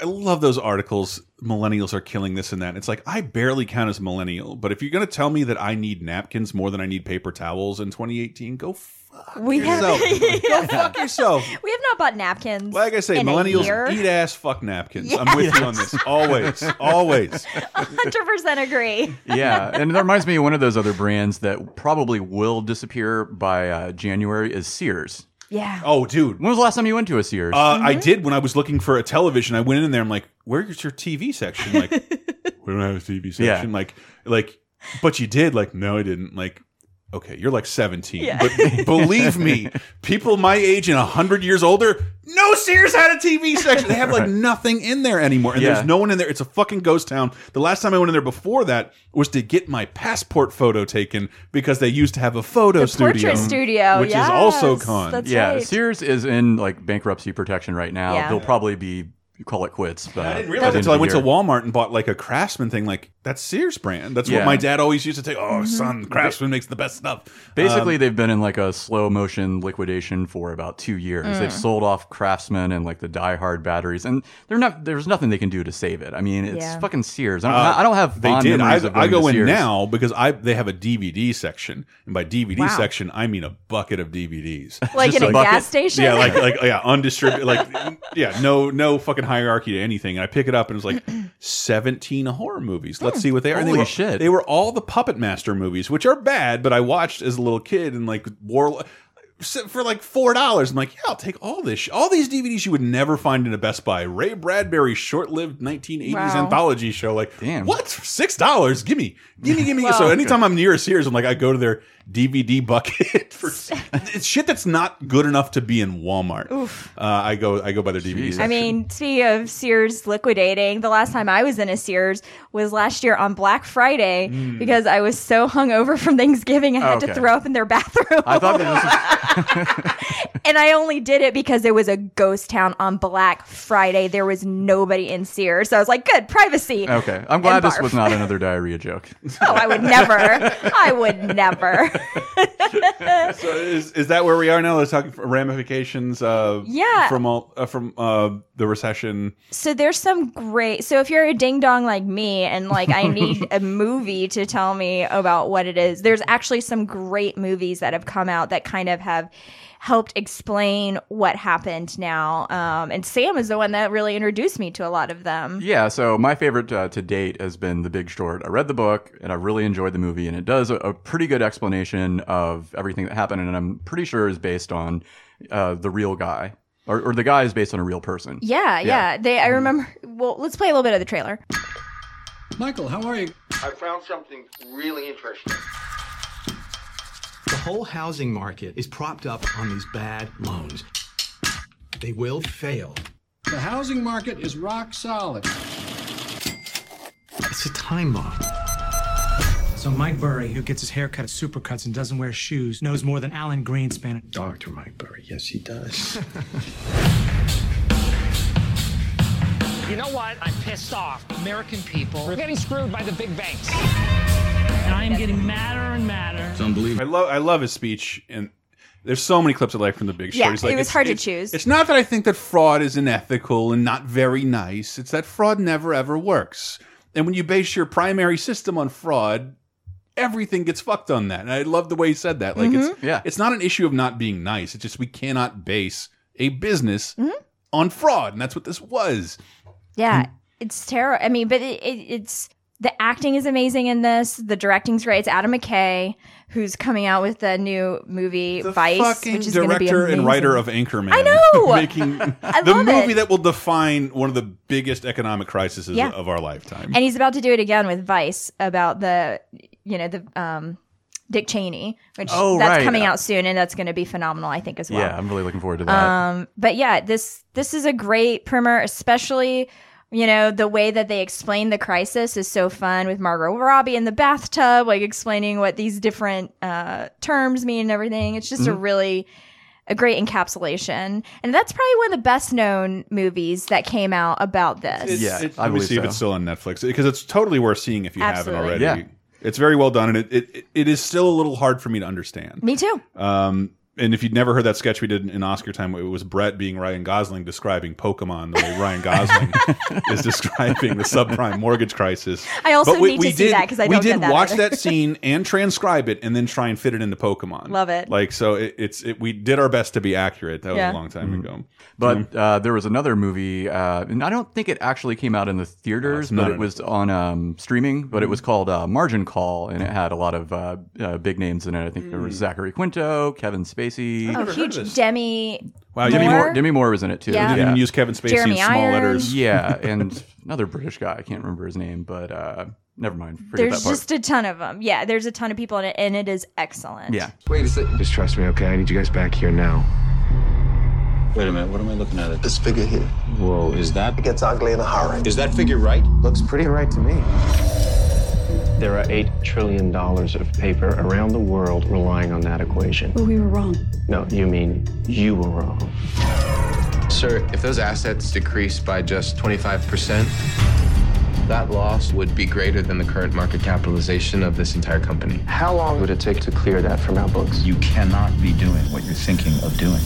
I love those articles. Millennials are killing this and that. It's like I barely count as a millennial, but if you're going to tell me that I need napkins more than I need paper towels in 2018, go fuck we have <laughs> go fuck yourself. we have not bought napkins. Like I say, in millennials a year. eat ass, fuck napkins. I'm with you on this. Always, always. <laughs> Hundred percent agree. yeah, and that reminds me of one of those other brands that probably will disappear by uh, January is Sears. Yeah. Oh, dude. When was the last time you went to a Sears? Uh, I did when I was looking for a television. I went in there. I'm like, "Where's your TV section?" Like, <laughs> we don't have a TV section. Yeah. Like, like, but you did. Like, no, I didn't. Like, okay, you're like 17, Yeah. but <laughs> believe me, people my age and 100 years older, no Sears had a TV section. They have like nothing in there anymore, and Yeah. there's no one in there. It's a fucking ghost town. The last time I went in there before that was to get my passport photo taken because they used to have a photo The studio, portrait studio, which is also yes, con. that's yeah, right. Sears is in like bankruptcy protection right now. Yeah. They'll probably be you call it quits. But I didn't realize until I went to Walmart and bought like a Craftsman thing. Like that's Sears brand. That's what my dad always used to say. Oh, son, Craftsman makes the best stuff. Basically, Um, they've been in like a slow motion liquidation for about two years. Mm. They've sold off Craftsman and like the Die Hard batteries, and they're not. There's nothing they can do to save it. I mean, it's Yeah. fucking Sears. I don't, Uh, I don't have They fond did. I, memories of I go to in Sears. now because I they have a DVD section, and by DVD Wow. section I mean a bucket of DVDs, Like in a bucket- gas station? Yeah, like like yeah, undistributed. Like yeah, no no fucking hierarchy to anything. And I pick it up and it's like <clears throat> seventeen horror movies. Let's hmm. see what they are. And they were, shit. They were all the Puppet Master movies, which are bad, but I watched as a little kid and like wore for like four dollars. I'm like, yeah, I'll take all this. sh- All these DVDs you would never find in a Best Buy. Ray Bradbury short-lived 1980s Wow. anthology show. Like, Damn. what? Six dollars? Give me, give me, give me. Wow. So anytime I'm near a Sears, I'm like, I go to their DVD bucket <laughs> for <laughs> it's shit that's not good enough to be in Walmart. Oof. Uh, I go, I go by their DVDs. I mean, speaking of Sears liquidating, the last time I was in a Sears was last year on Black Friday Mm. because I was so hungover from Thanksgiving I had to throw up in their bathroom. I thought that this <laughs> and I only did it because it was a ghost town on Black Friday. There was nobody in Sears. So I was like, good, privacy. okay. I'm glad this was not another diarrhea joke. Oh, I would never. I would never. <laughs> so is, is that where we are now? Let's talk ramifications. Uh, Yeah. from all uh, from uh, the recession. So there's some great. So if you're a ding dong like me and like I need <laughs> a movie to tell me about what it is, there's actually some great movies that have come out that kind of have helped explain what happened now. Um, and Sam is the one that really introduced me to a lot of them. Yeah, so my favorite uh, to date has been The Big Short. I read the book and I really enjoyed the movie, and it does a, a pretty good explanation of everything that happened, and I'm pretty sure is based on uh, the real guy, or, or the guy is based on a real person. Yeah, yeah. They. I remember. Well, let's play a little bit of the trailer. Michael, how are you? I found something really interesting. The whole housing market is propped up on these bad loans. They will fail. The housing market is rock solid. It's a time bomb. So Mike Burry, who gets his hair cut at Supercuts and doesn't wear shoes, knows more than Alan Greenspan. Dr. Mike Burry, yes, he does. <laughs> You know what? I'm pissed off. American people—we're getting screwed by the big banks. And I am getting madder and madder. It's unbelievable. I love I love his speech, and There's so many clips I like from The Big Short. Yeah, like, it was hard to choose. It's not that I think that fraud is unethical and not very nice. It's that fraud never ever works. And when you base your primary system on fraud, everything gets fucked on that. And I love the way he said that. Like Mm-hmm. it's yeah. it's not an issue of not being nice. It's just we cannot base a business Mm-hmm. on fraud, and that's what this was. Yeah, it's terrible. I mean, but it, it, it's the acting is amazing in this. The directing's great. It's Adam McKay who's coming out with the new movie, Vice, Fucking which is going to be director and writer of Anchorman. I know! <laughs> making I the movie it. that will define one of the biggest economic crises Yeah. of our lifetime. and he's about to do it again with Vice about the, you know, the um, Dick Cheney, which Oh, that's right. coming out soon, and that's going to be phenomenal, I think, as well. Yeah, I'm really looking forward to that. Um, but yeah, this this is a great primer, especially you know the way that they explain the crisis is so fun with Margot Robbie in the bathtub, like explaining what these different uh, terms mean and everything. It's just a Mm-hmm. Mhm. really a great encapsulation, and that's probably one of the best known movies that came out about this. It's, it- I let me believe see if it's still on Netflix because it's totally worth seeing if you Absolutely. haven't already. Yeah. It's very well done, and it, it it is still a little hard for me to understand. Me too. Um, and if you'd never heard that sketch we did in Oscar time, it was Brett being Ryan Gosling describing Pokemon the way Ryan Gosling <laughs> is describing the subprime mortgage crisis. I also But we, need we to see did, that 'cause I we don't did get that watch either. that <laughs> scene and transcribe it, and then try and fit it into Pokemon. Love it. Like so, it, it's it, we did our best to be accurate. That was Yeah. a long time ago. But uh, there was another movie, uh, and I don't think it actually came out in the theaters, not but it was on um, streaming. But it was called uh, Margin Call, and it had a lot of uh, uh, big names in it. I think there was Zachary Quinto, Kevin Spacey. Oh, huge Demi. Wow, Demi Moore? Moore, Demi Moore was in it too. Yeah. They didn't even use Kevin Spacey Jeremy in small Irons. letters. Yeah, <laughs> and another British guy. I can't remember his name, but uh, never mind. Forget There's that part. just a ton of them. Yeah, there's a ton of people in it, and it is excellent. yeah. Wait a second. Just trust me, okay? I need you guys back here now. Wait a minute, what am I looking at? This figure here. Whoa, is that? It gets ugly in a hurry. Is that figure right? Looks pretty right to me. There are $8 trillion of paper around the world relying on that equation. Well, we were wrong. No, you mean you were wrong. Sir, if those assets decrease by just 25%, that loss would be greater than the current market capitalization of this entire company. How long would it take to clear that from our books? You cannot be doing what you're thinking of doing.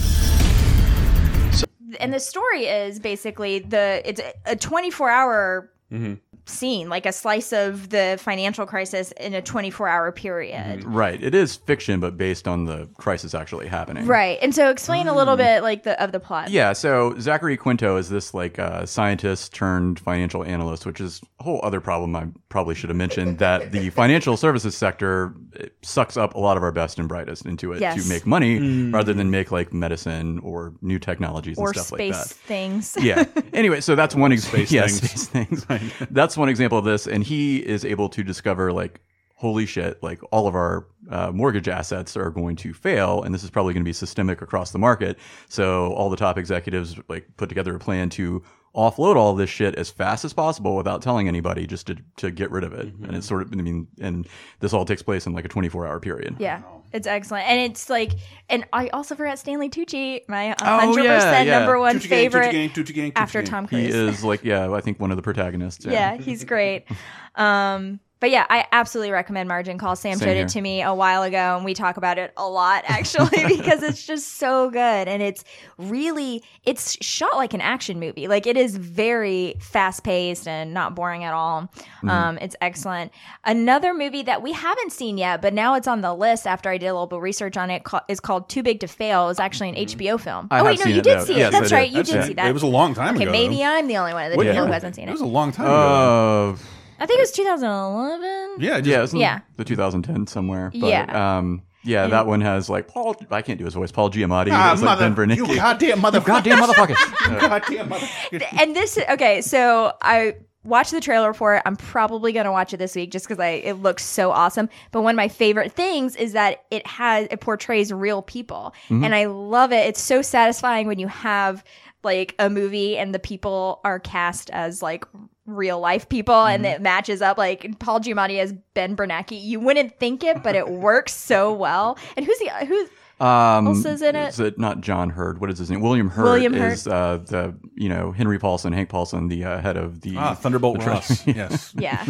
And the story is basically the it's a 24 hour Mm-hmm. scene, like a slice of the financial crisis in a 24 hour period. Right. It is fiction, but based on the crisis actually happening. Right. And so explain a little Mm. bit like the of the plot. Yeah, so Zachary Quinto is this like uh, scientist turned financial analyst, which is a whole other problem I probably should have mentioned that the <laughs> financial services sector sucks up a lot of our best and brightest into it Yes. to make money Mm. rather than make like medicine or new technologies Or and stuff space like that. things. Yeah. <laughs> Anyway, so that's one example. Space <laughs> yeah, space things. <laughs> that's one example of this, and he is able to discover like, holy shit, like all of our uh, mortgage assets are going to fail, and this is probably going to be systemic across the market. So all the top executives like put together a plan to offload all this shit as fast as possible without telling anybody, just to to get rid of it. And it's sort of, I mean, and this all takes place in like a 24 hour period. Yeah. It's excellent. And it's like and I also forgot Stanley Tucci, my 100% Oh, yeah, yeah. number one Tucci gang, Tucci favorite gang, Tucci gang, Tucci after gang. Tom He is like, <laughs> yeah, I think one of the protagonists. yeah, he's great. <laughs> Um, but yeah, I absolutely recommend Margin Call. Sam Same showed here. it to me a while ago, and we talk about it a lot <laughs> actually because it's just so good, and it's really it's shot like an action movie. Like it is very fast paced and not boring at all. Mm-hmm. Um, it's excellent. Another movie that we haven't seen yet, but now it's on the list after I did a little bit of research on it, ca- is called Too Big to Fail. It was actually an HBO film. Mm-hmm. I oh wait, no, seen you it did now. see Yes, it. I That's did. right, you I've did seen see it. that. It was a long time okay, ago, maybe though. I'm the only one of the What people year? who hasn't seen It it. was a long time ago. I think it was 2011. yeah, just, yeah, it's in Yeah. the 2010 somewhere. But, Yeah. Um, yeah, that one has like Paul. I can't do his voice. Paul Giamatti. Ah, as, like mother, Ben Bernanke. you goddamn motherfucker. <laughs> goddamn motherfucker. goddamn motherfucker. and this okay so i watched the trailer for it i'm probably going to watch it this week just because i it looks so awesome but one of my favorite things is that it has it portrays real people Mm-hmm. and i love it it's so satisfying when you have like a movie and the people are cast as like real life people and Mm-hmm. it matches up like paul giamatti as ben bernanke you wouldn't think it but it <laughs> works so well and who's the who's Um, Also is in it? Is it not John Hurt? What is his name? William Hurt William Hurt. is uh, the you know Henry Paulson, Hank Paulson, the uh, head of the Ah, Thunderbolt the Ross. Treasury. Yes. <laughs> yeah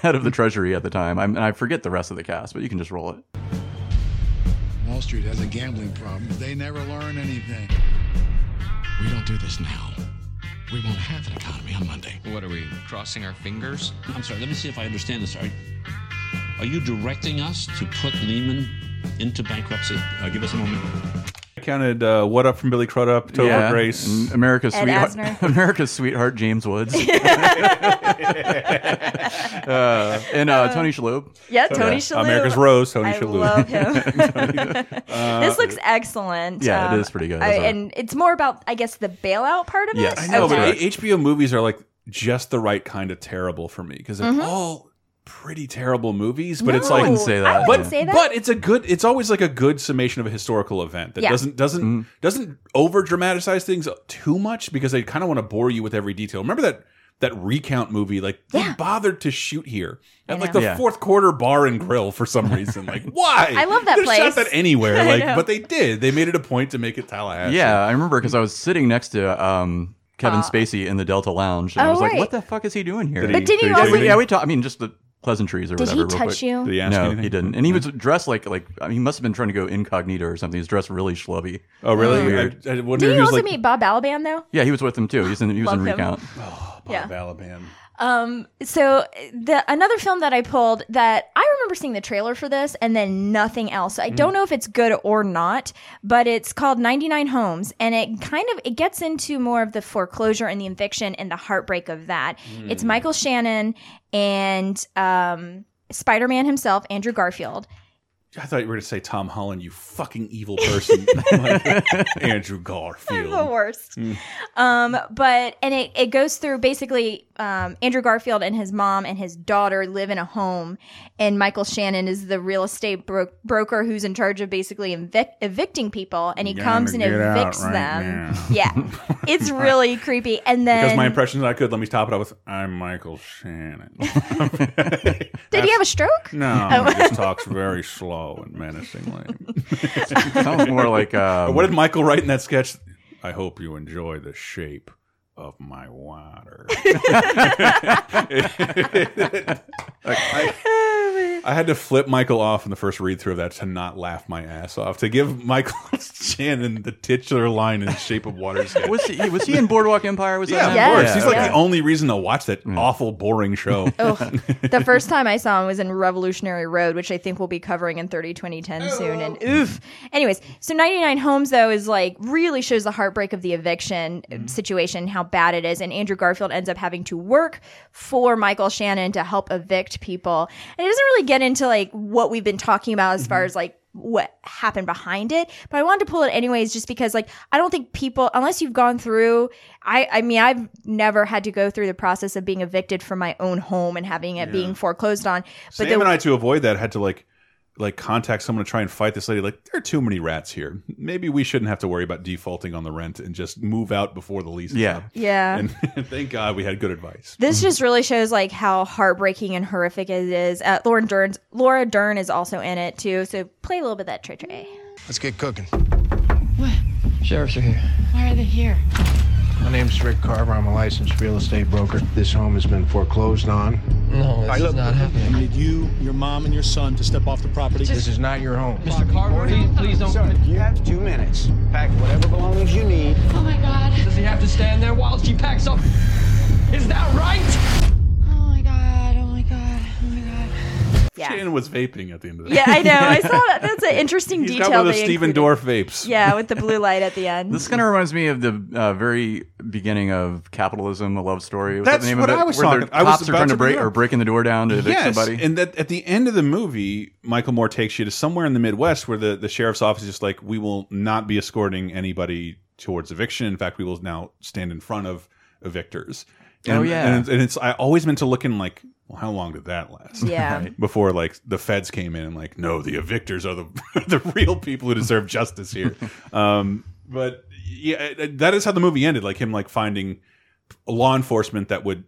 head of the Treasury at the time. I'm, and I forget the rest of the cast, but you can just roll it. Wall Street has a gambling problem. They never learn anything. We don't do this now. We won't have an economy on Monday. What are we, crossing our fingers? I'm sorry, let me see if I understand this. Are, are you directing us to put Lehman into bankruptcy? Uh, give us a moment. I counted uh, "What Up" from Billy Crudup, "Total Yeah, Grace," and America's Ed sweetheart, Asner. <laughs> America's sweetheart, James Woods, <laughs> uh, and uh, Tony Shalhoub. Yeah, Tony Shalhoub. America's Rose, Tony I Shalhoub. love him. <laughs> Uh, this looks excellent. Yeah, it Um, is pretty good. I- and it's more about, I guess, the bailout part of it. Yes. I know, Okay. but HBO movies are like just the right kind of terrible for me because they're Mhm. all pretty terrible movies. But it's like I wouldn't say that. But, wouldn't say that. but it's a good. It's always like a good summation of a historical event that Yeah. doesn't doesn't Mm-hmm. doesn't over dramatize things too much because they kind of want to bore you with every detail. Remember that. That recount movie, like they bothered to shoot here at like the Yeah. fourth quarter bar and grill for some <laughs> reason. Like, why? I love that They Shot place. that anywhere, <laughs> like, but they did. They made it a point to make it Tallahassee. Yeah, I remember because I was sitting next to um, Kevin Uh, Spacey in the Delta Lounge, and I Oh, was like, right. "What the fuck is he doing here?" Did But he- didn't did you he also- yeah, we talked. I mean, just the pleasantries or Did whatever. he real touch quick. you? Did he ask No, anything? he didn't. And he was dressed like like I mean, he must have been trying to go incognito or something. He's dressed really schlubby. Oh, really? Weird. I, I Did if you he was also like meet Bob Balaban though? Yeah, he was with him too. He's in he was in Love him. recount. Bob Yeah. Balaban. Um, so the another film that I pulled that I remember seeing the trailer for this and then nothing else. I don't know if it's good or not, but it's called 99 Homes and it kind of it gets into more of the foreclosure and the eviction and the heartbreak of that. It's Michael Shannon and um Spider-Man himself, Andrew Garfield. I thought you were going to say Tom Holland, you fucking evil person. <laughs> Like, Andrew Garfield. the worst. Mm. Um, but and it, it goes through basically um, Andrew Garfield and his mom and his daughter live in a home, and Michael Shannon is the real estate bro- broker who's in charge of basically evic- evicting people, and he comes and evicts right them. now. <laughs> Yeah, it's <laughs> really creepy. And then Because my impressions I could, let me top it up with I'm Michael Shannon. did he have a stroke? No, Oh. he just talks very slow and menacingly. <laughs> Sounds more like Or um, what did Michael write in that sketch? I hope you enjoy the shape of my water. <laughs> I, I had to flip Michael off in the first read through of that to not laugh my ass off. To give Michael <laughs> Shannon the titular line in Shape of Water sketch. was he was he in Boardwalk Empire? Was yeah, that of him? course. Yeah, He's like okay. the only reason to watch that mm. awful, boring show. <laughs> Ugh. the first time I saw him was in Revolutionary Road, which I think we'll be covering in 30 2010 soon. And oof. Anyways, so 99 Homes, though, is like really shows the heartbreak of the eviction mm. situation, how bad it is. And Andrew Garfield ends up having to work for Michael Shannon to help evict people. And it doesn't really get into like what we've been talking about as far mm-hmm. as like what happened behind it but i wanted to pull it anyways just because like i don't think people unless you've gone through i i mean i've never had to go through the process of being evicted from my own home and having it being foreclosed on but Sam and I, to avoid that, had to like like contact someone to try and fight this lady. Like, there are too many rats here. Maybe we shouldn't have to worry about defaulting on the rent and just move out before the lease. Yeah. up. Yeah. <laughs> And thank God we had good advice. this just really shows like how heartbreaking and horrific it is. Uh, Laura Dern's Laura Dern is also in it too. So play a little bit of that Trey Trey. Let's get cooking. What sheriffs are here. Why are they here? My name's Rick Carver. I'm a licensed real estate broker. This home has been foreclosed on. No, this I is look- not I need you, your mom, and your son to step off the property. This is not your home. Mr. Carver, please, please don't. Sir, you have two minutes. Pack whatever belongings you need. Oh my god. Does he have to stand there while she packs up? Is that right? Yeah. Shannon was vaping at the end of that. Yeah, I know. I <laughs> saw that. That's an interesting He's detail. got one of they those Stephen. Dorff vapes. Yeah, with the blue light at the end. This kind of reminds me of the uh, very beginning of Capitalism, a love story. Was That's that the name what of it? I was Where talking- The I was cops are about trying to to break or breaking the door down to evict Yes, somebody. and that at the end of the movie, Michael Moore takes you to somewhere in the Midwest where the, the sheriff's office is just like, we will not be escorting anybody towards eviction. In fact, we will now stand in front of evictors. And, Oh, yeah. and, and it's I always meant to look in like, well, how long did that last? Yeah. <laughs> Right. Before like the feds came in and like, no, the evictors are the <laughs> the real people who deserve justice here. <laughs> um, but yeah, that is how the movie ended. Like him like finding law enforcement that would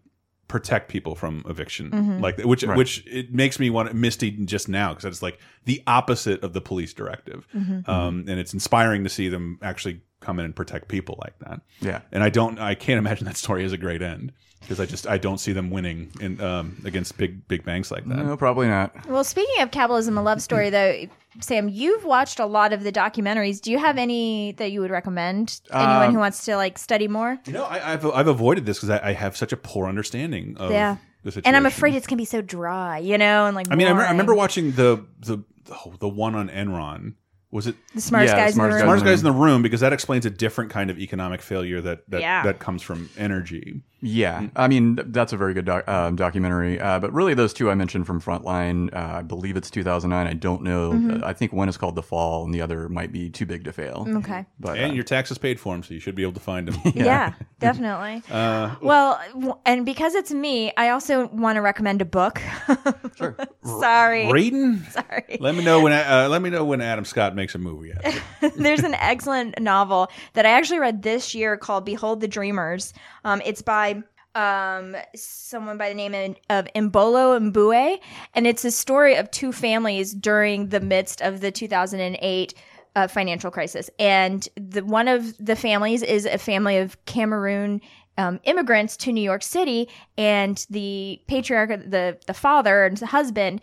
protect people from eviction Mhm. like which Right. which it makes me want misty just now because it's like the opposite of the police directive Mhm. um and it's inspiring to see them actually come in and protect people like that. Yeah. and I don't, I can't imagine that story has a great end because I just I don't see them winning in um, against big big banks like that. No, probably not. Well, speaking of capitalism, a love story, though, Sam, you've watched a lot of the documentaries. Do you have any that you would recommend? Anyone Um, who wants to like study more? You know, I, I've I've avoided this because I, I have such a poor understanding of yeah, the situation. and I'm afraid it's gonna be so dry, you know, and like. I mean, I, remember, I remember watching the the oh, the one on Enron. Was it The smartest Yeah, guys in the Smartest room. Smartest guys in the room because that explains a different kind of economic failure that that, Yeah. that comes from energy. Yeah, I mean that's a very good doc- um, documentary. Uh, but really, those two I mentioned from Frontline, uh, I believe it's 2009. I don't know. Mhm. Uh, I think one is called The Fall, and the other might be Too Big to Fail. Okay. but and uh, your taxes paid for them, so you should be able to find them. <laughs> Yeah, definitely. <laughs> Uh, Well, and because it's me, I also want to recommend a book. <laughs> sure. Sorry. Reading. Sorry. Let me know when uh, let me know when Adam Scott makes a movie. Out of it. There's an excellent novel that I actually read this year called Behold the Dreamers. Um, it's by um, someone by the name of, of Imbolo Mbue, and it's a story of two families during the midst of the 2008 uh, financial crisis. And the one of the families is a family of Cameroon um, immigrants to New York City, and the patriarch, the the father and the husband,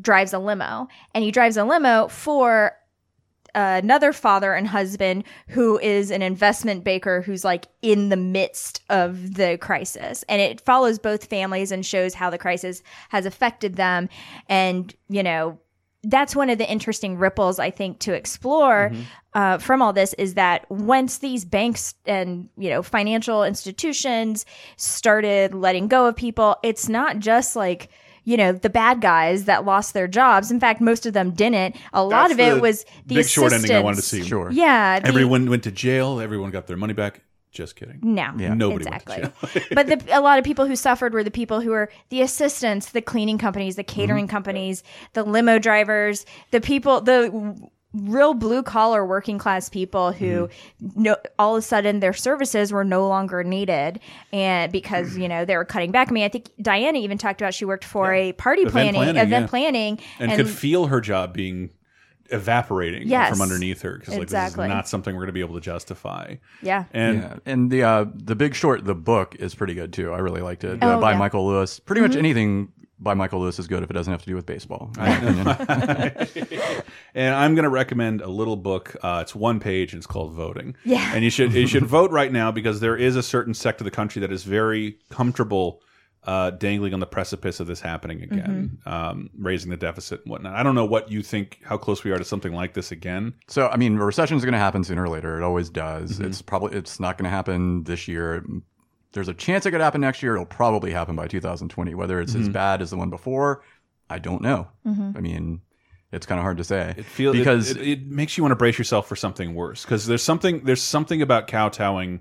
drives a limo, and he drives a limo for another father and husband who is an investment baker who's like in the midst of the crisis. And it follows both families and shows how the crisis has affected them. And you know that's one of the interesting ripples I think to explore uh, from all this is that once these banks and you know financial institutions started letting go of people, it's not just like you know the bad guys that lost their jobs. In fact, most of them didn't. A lot That's of it was the big short ending I wanted to see. Sure. Yeah. the- Everyone went to jail. Everyone got their money back. Just kidding. No, Nobody exactly. went to jail. <laughs> but the, a lot of people who suffered were the people who were the assistants, the cleaning companies, the catering Mm-hmm. companies, the limo drivers, the people, the real blue collar working class people who Mm-hmm. no, all of a sudden their services were no longer needed and because you know they were cutting back. I mean, I think Diana even talked about she worked for a party Event planning, planning, event yeah. planning, and, could feel her job being evaporating Yes. from underneath her because like Exactly. this is not something we're going to be able to justify. Yeah. And yeah. and the uh, the Big Short, the book is pretty good too. I really liked it uh, Oh, by yeah. Michael Lewis. Pretty much Mhm. anything by Michael Lewis is good if it doesn't have to do with baseball. in my opinion. <laughs> <laughs> and I'm going to recommend a little book. Uh, it's one page and it's called Voting. Yeah. And you should you should <laughs> vote right now because there is a certain sect of the country that is very comfortable uh, dangling on the precipice of this happening again, Mm-hmm. um, raising the deficit and whatnot. I don't know what you think, how close we are to something like this again. So I mean, a recession is going to happen sooner or later. It always does. Mhm. It's probably it's not going to happen this year. There's a chance it could happen next year. It'll probably happen by 2020. Whether it's as Mhm. bad as the one before, I don't know. Mhm. I mean, it's kind of hard to say. It feels because it, it, it makes you want to brace yourself for something worse because there's something there's something about kowtowing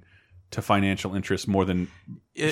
to financial interest more than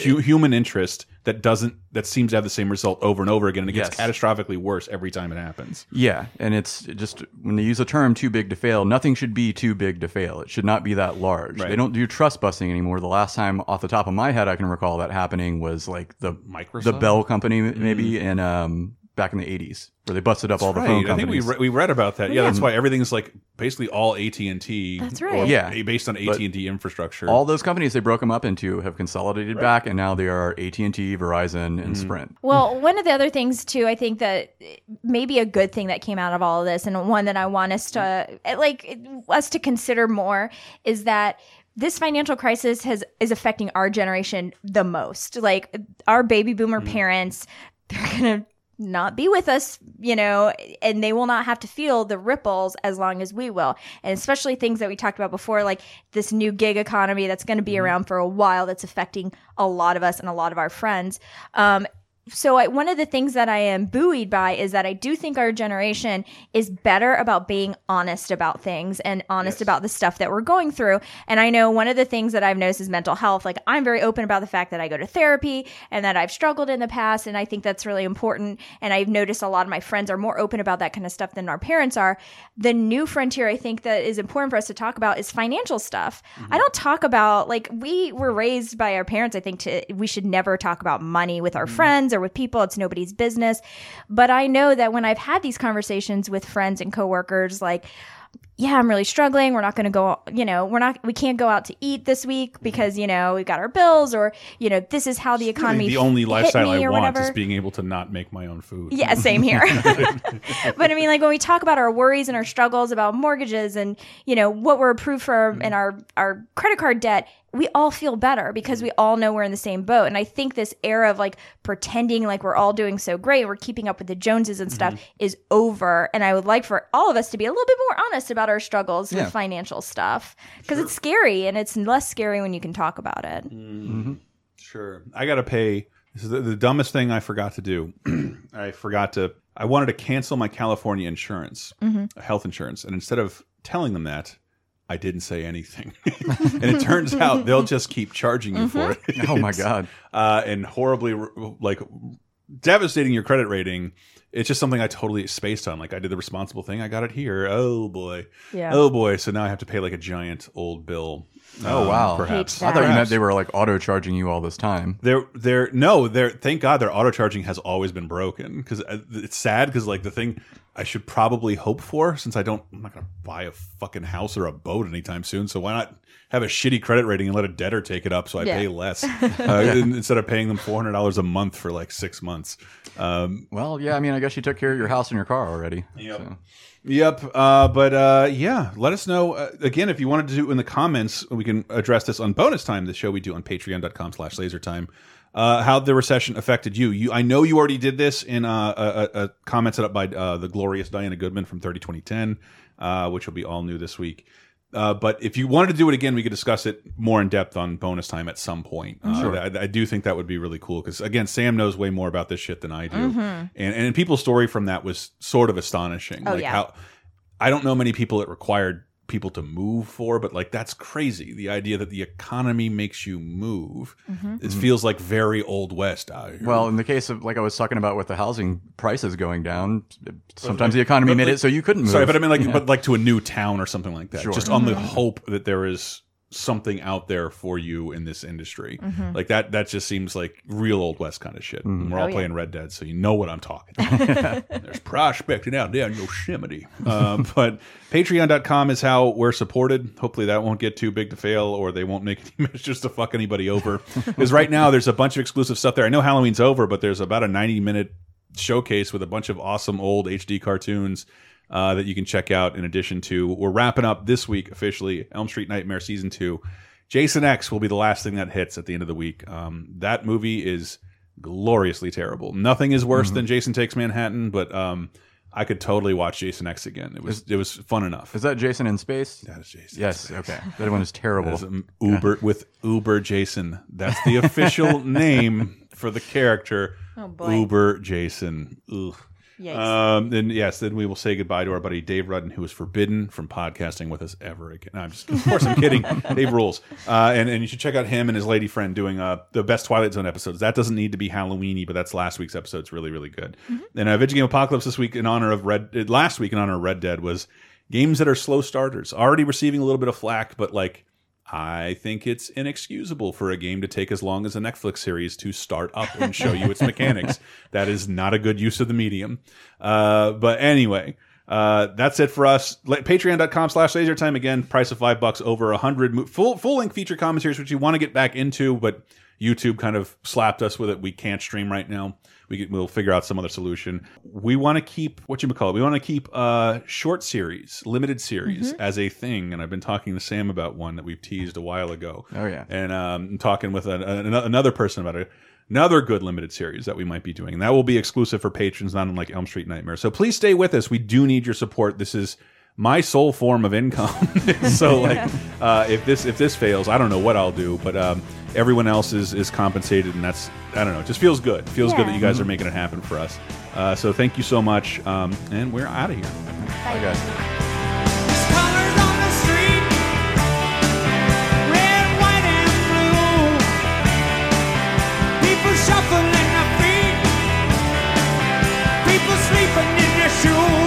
hu human interest that doesn't that seems to have the same result over and over again and it gets Yes. catastrophically worse every time it happens. Yeah, and it's just when they use the term "too big to fail," nothing should be too big to fail. It should not be that large. Right. They don't do trust busting anymore. The last time, off the top of my head, I can recall that happening was like the Microsoft? the Bell Company, maybe, and um, back in the '80s, where they busted up all the Right. phone I think we re we read about that. Yeah, Yeah. that's why everything's like basically all AT and T. That's right. Yeah. based on AT and T infrastructure. all those companies they broke them up into have consolidated back, and now they are AT and T, Verizon, Mm-hmm. and Sprint. Well, one of the other things too, I think that maybe a good thing that came out of all of this, and one that I want us to like us to consider more, is that this financial crisis has is affecting our generation the most. Like our baby boomer parents, they're gonna not be with us, you know, and they will not have to feel the ripples as long as we will. And especially things that we talked about before, like this new gig economy that's going to be around for a while, that's affecting a lot of us and a lot of our friends. Um, so I, one of the things that I am buoyed by is that I do think our generation is better about being honest about things and honest about the stuff that we're going through. And I know one of the things that I've noticed is mental health. Like I'm very open about the fact that I go to therapy and that I've struggled in the past, and I think that's really important. And I've noticed a lot of my friends are more open about that kind of stuff than our parents are. The new frontier I think that is important for us to talk about is financial stuff. Mm-hmm. I don't talk about like we were raised by our parents. I think to we should never talk about money with our mm-hmm. friends or with people. It's nobody's business. But I know that when I've had these conversations with friends and coworkers, like yeah, I'm really struggling. We're not going to go, you know, we're not, we can't go out to eat this week mm-hmm. because, you know, we've got our bills or, you know, this is how the economy is the only lifestyle I want whatever. is being able to not make my own food. Yeah, same here. <laughs> <laughs> but I mean, like when we talk about our worries and our struggles about mortgages and you know what we're approved for and mm-hmm. our our credit card debt, we all feel better because mm-hmm. we all know we're in the same boat. And I think this era of like pretending like we're all doing so great, we're keeping up with the Joneses and stuff mm-hmm. is over. And I would like for all of us to be a little bit more honest about our struggles Yeah. with financial stuff because it's scary and it's less scary when you can talk about it. Mm-hmm. Sure. I got to pay. This is the, the dumbest thing I forgot to do. <clears throat> I forgot to. I wanted to cancel my California insurance, Mhm. health insurance, and instead of telling them that, I didn't say anything. <laughs> and it turns out they'll just keep charging you for it. Mhm. Oh my God. Uh, and horribly, like, devastating your credit rating. It's just something I totally spaced on. Like I did the responsible thing. I got it here. Oh boy. Yeah. Oh boy. So now I have to pay like a giant old bill. Oh Um, wow! Perhaps. I thought you meant they were like auto charging you all this time. They're they're no they're thank God their auto charging has always been broken because it's sad because like the thing I should probably hope for since I don't I'm not gonna buy a fucking house or a boat anytime soon so why not have a shitty credit rating and let a debtor take it up so I Yeah. pay less <laughs> uh, in- instead of paying them four hundred dollars a month for like six months. Um, Well, yeah. I mean, I guess you took care of your house and your car already. Yep. so. Yep. Uh, but uh, yeah, let us know uh, again if you wanted to do it in the comments. We can address this on bonus time. The show we do on patreon.com slash lasertime. Uh, how the recession affected you. You, I know you already did this in uh, a, a, a comment set up by uh, the glorious Diana Goodman from 30 2010, uh, which will be all new this week. Uh, but if you wanted to do it again, we could discuss it more in depth on bonus time at some point. Uh, Sure. I, I do think that would be really cool because again, Sam knows way more about this shit than I do, Mhm. and and people's story from that was sort of astonishing. Oh, like yeah. how I don't know many people it required people to move for, but like that's crazy. The idea that the economy makes you move, Mhm. it feels like very old west out here. Well, in the case of like I was talking about with the housing prices going down, sometimes the economy made like- it so you couldn't move. Sorry, but I mean like Yeah. but like to a new town or something like that. Sure. Just on the Mm-hmm. Mhm. hope that there is something out there for you in this industry. Mhm. Like that that just seems like real old west kind of shit. Mm-hmm. We're all Oh, yeah. playing Red Dead, so you know what I'm talking. <laughs> There's prospecting out there in Yosemite. Um, <laughs> but patreon.com is how we're supported. Hopefully that won't get too big to fail or they won't make <laughs> any measures to fuck anybody over. Because right now there's a bunch of exclusive stuff there. I know Halloween's over, but there's about a 90 minute showcase with a bunch of awesome old HD cartoons uh, that you can check out in addition to we're wrapping up this week officially Elm Street Nightmare season 2. Jason X will be the last thing that hits at the end of the week. Um, that movie is gloriously terrible. Nothing is worse than Jason Takes Manhattan, but um, I could totally watch Jason X again. It was it was fun enough. Is that Jason in space? That is Jason. Yes. Okay. That one is terrible. That is, um, Uber with Uber Jason. That's the official <laughs> name for the character. Oh, boy. Uber Jason. Ugh. Um, then yes, then we will say goodbye to our buddy Dave Rudden, who is forbidden from podcasting with us ever again. I'm just, of course, I'm kidding. <laughs> Dave rules. Uh, and and you should check out him and his lady friend doing uh the best Twilight Zone episodes. That doesn't need to be Halloweeny, but that's last week's episode. It's really really good. And uh, Video Game Apocalypse this week in honor of Red. uh, Last week in honor of Red Dead was games that are slow starters. Already receiving a little bit of flack, but like. I think it's inexcusable for a game to take as long as a Netflix series to start up and show you its <laughs> mechanics. That is not a good use of the medium. Uh, but anyway, uh, that's it for us. Patreon.com slash lasertime. Again, price of five bucks over a hundred full full length feature commentaries, which you want to get back into, but YouTube kind of slapped us with it. We can't stream right now. We get, we'll figure out some other solution. We want to keep what you call it. We want to keep uh, short series, limited series Mhm. as a thing. And I've been talking to Sam about one that we've teased a while ago. Oh, yeah. and um, I'm talking with an, an, another person about it. Another good limited series that we might be doing. And that will be exclusive for patrons, not unlike Elm Street Nightmare. So please stay with us. We do need your support. This is my sole form of income. <laughs> so like, uh, if this if this fails, I don't know what I'll do. But um, everyone else is is compensated, and that's I don't know. It just feels good. It feels yeah. good that you guys are making it happen for us. Uh, so thank you so much, um, and we're out of here. Bye, Bye guys. Shuffling their feet, people sleeping in their shoes.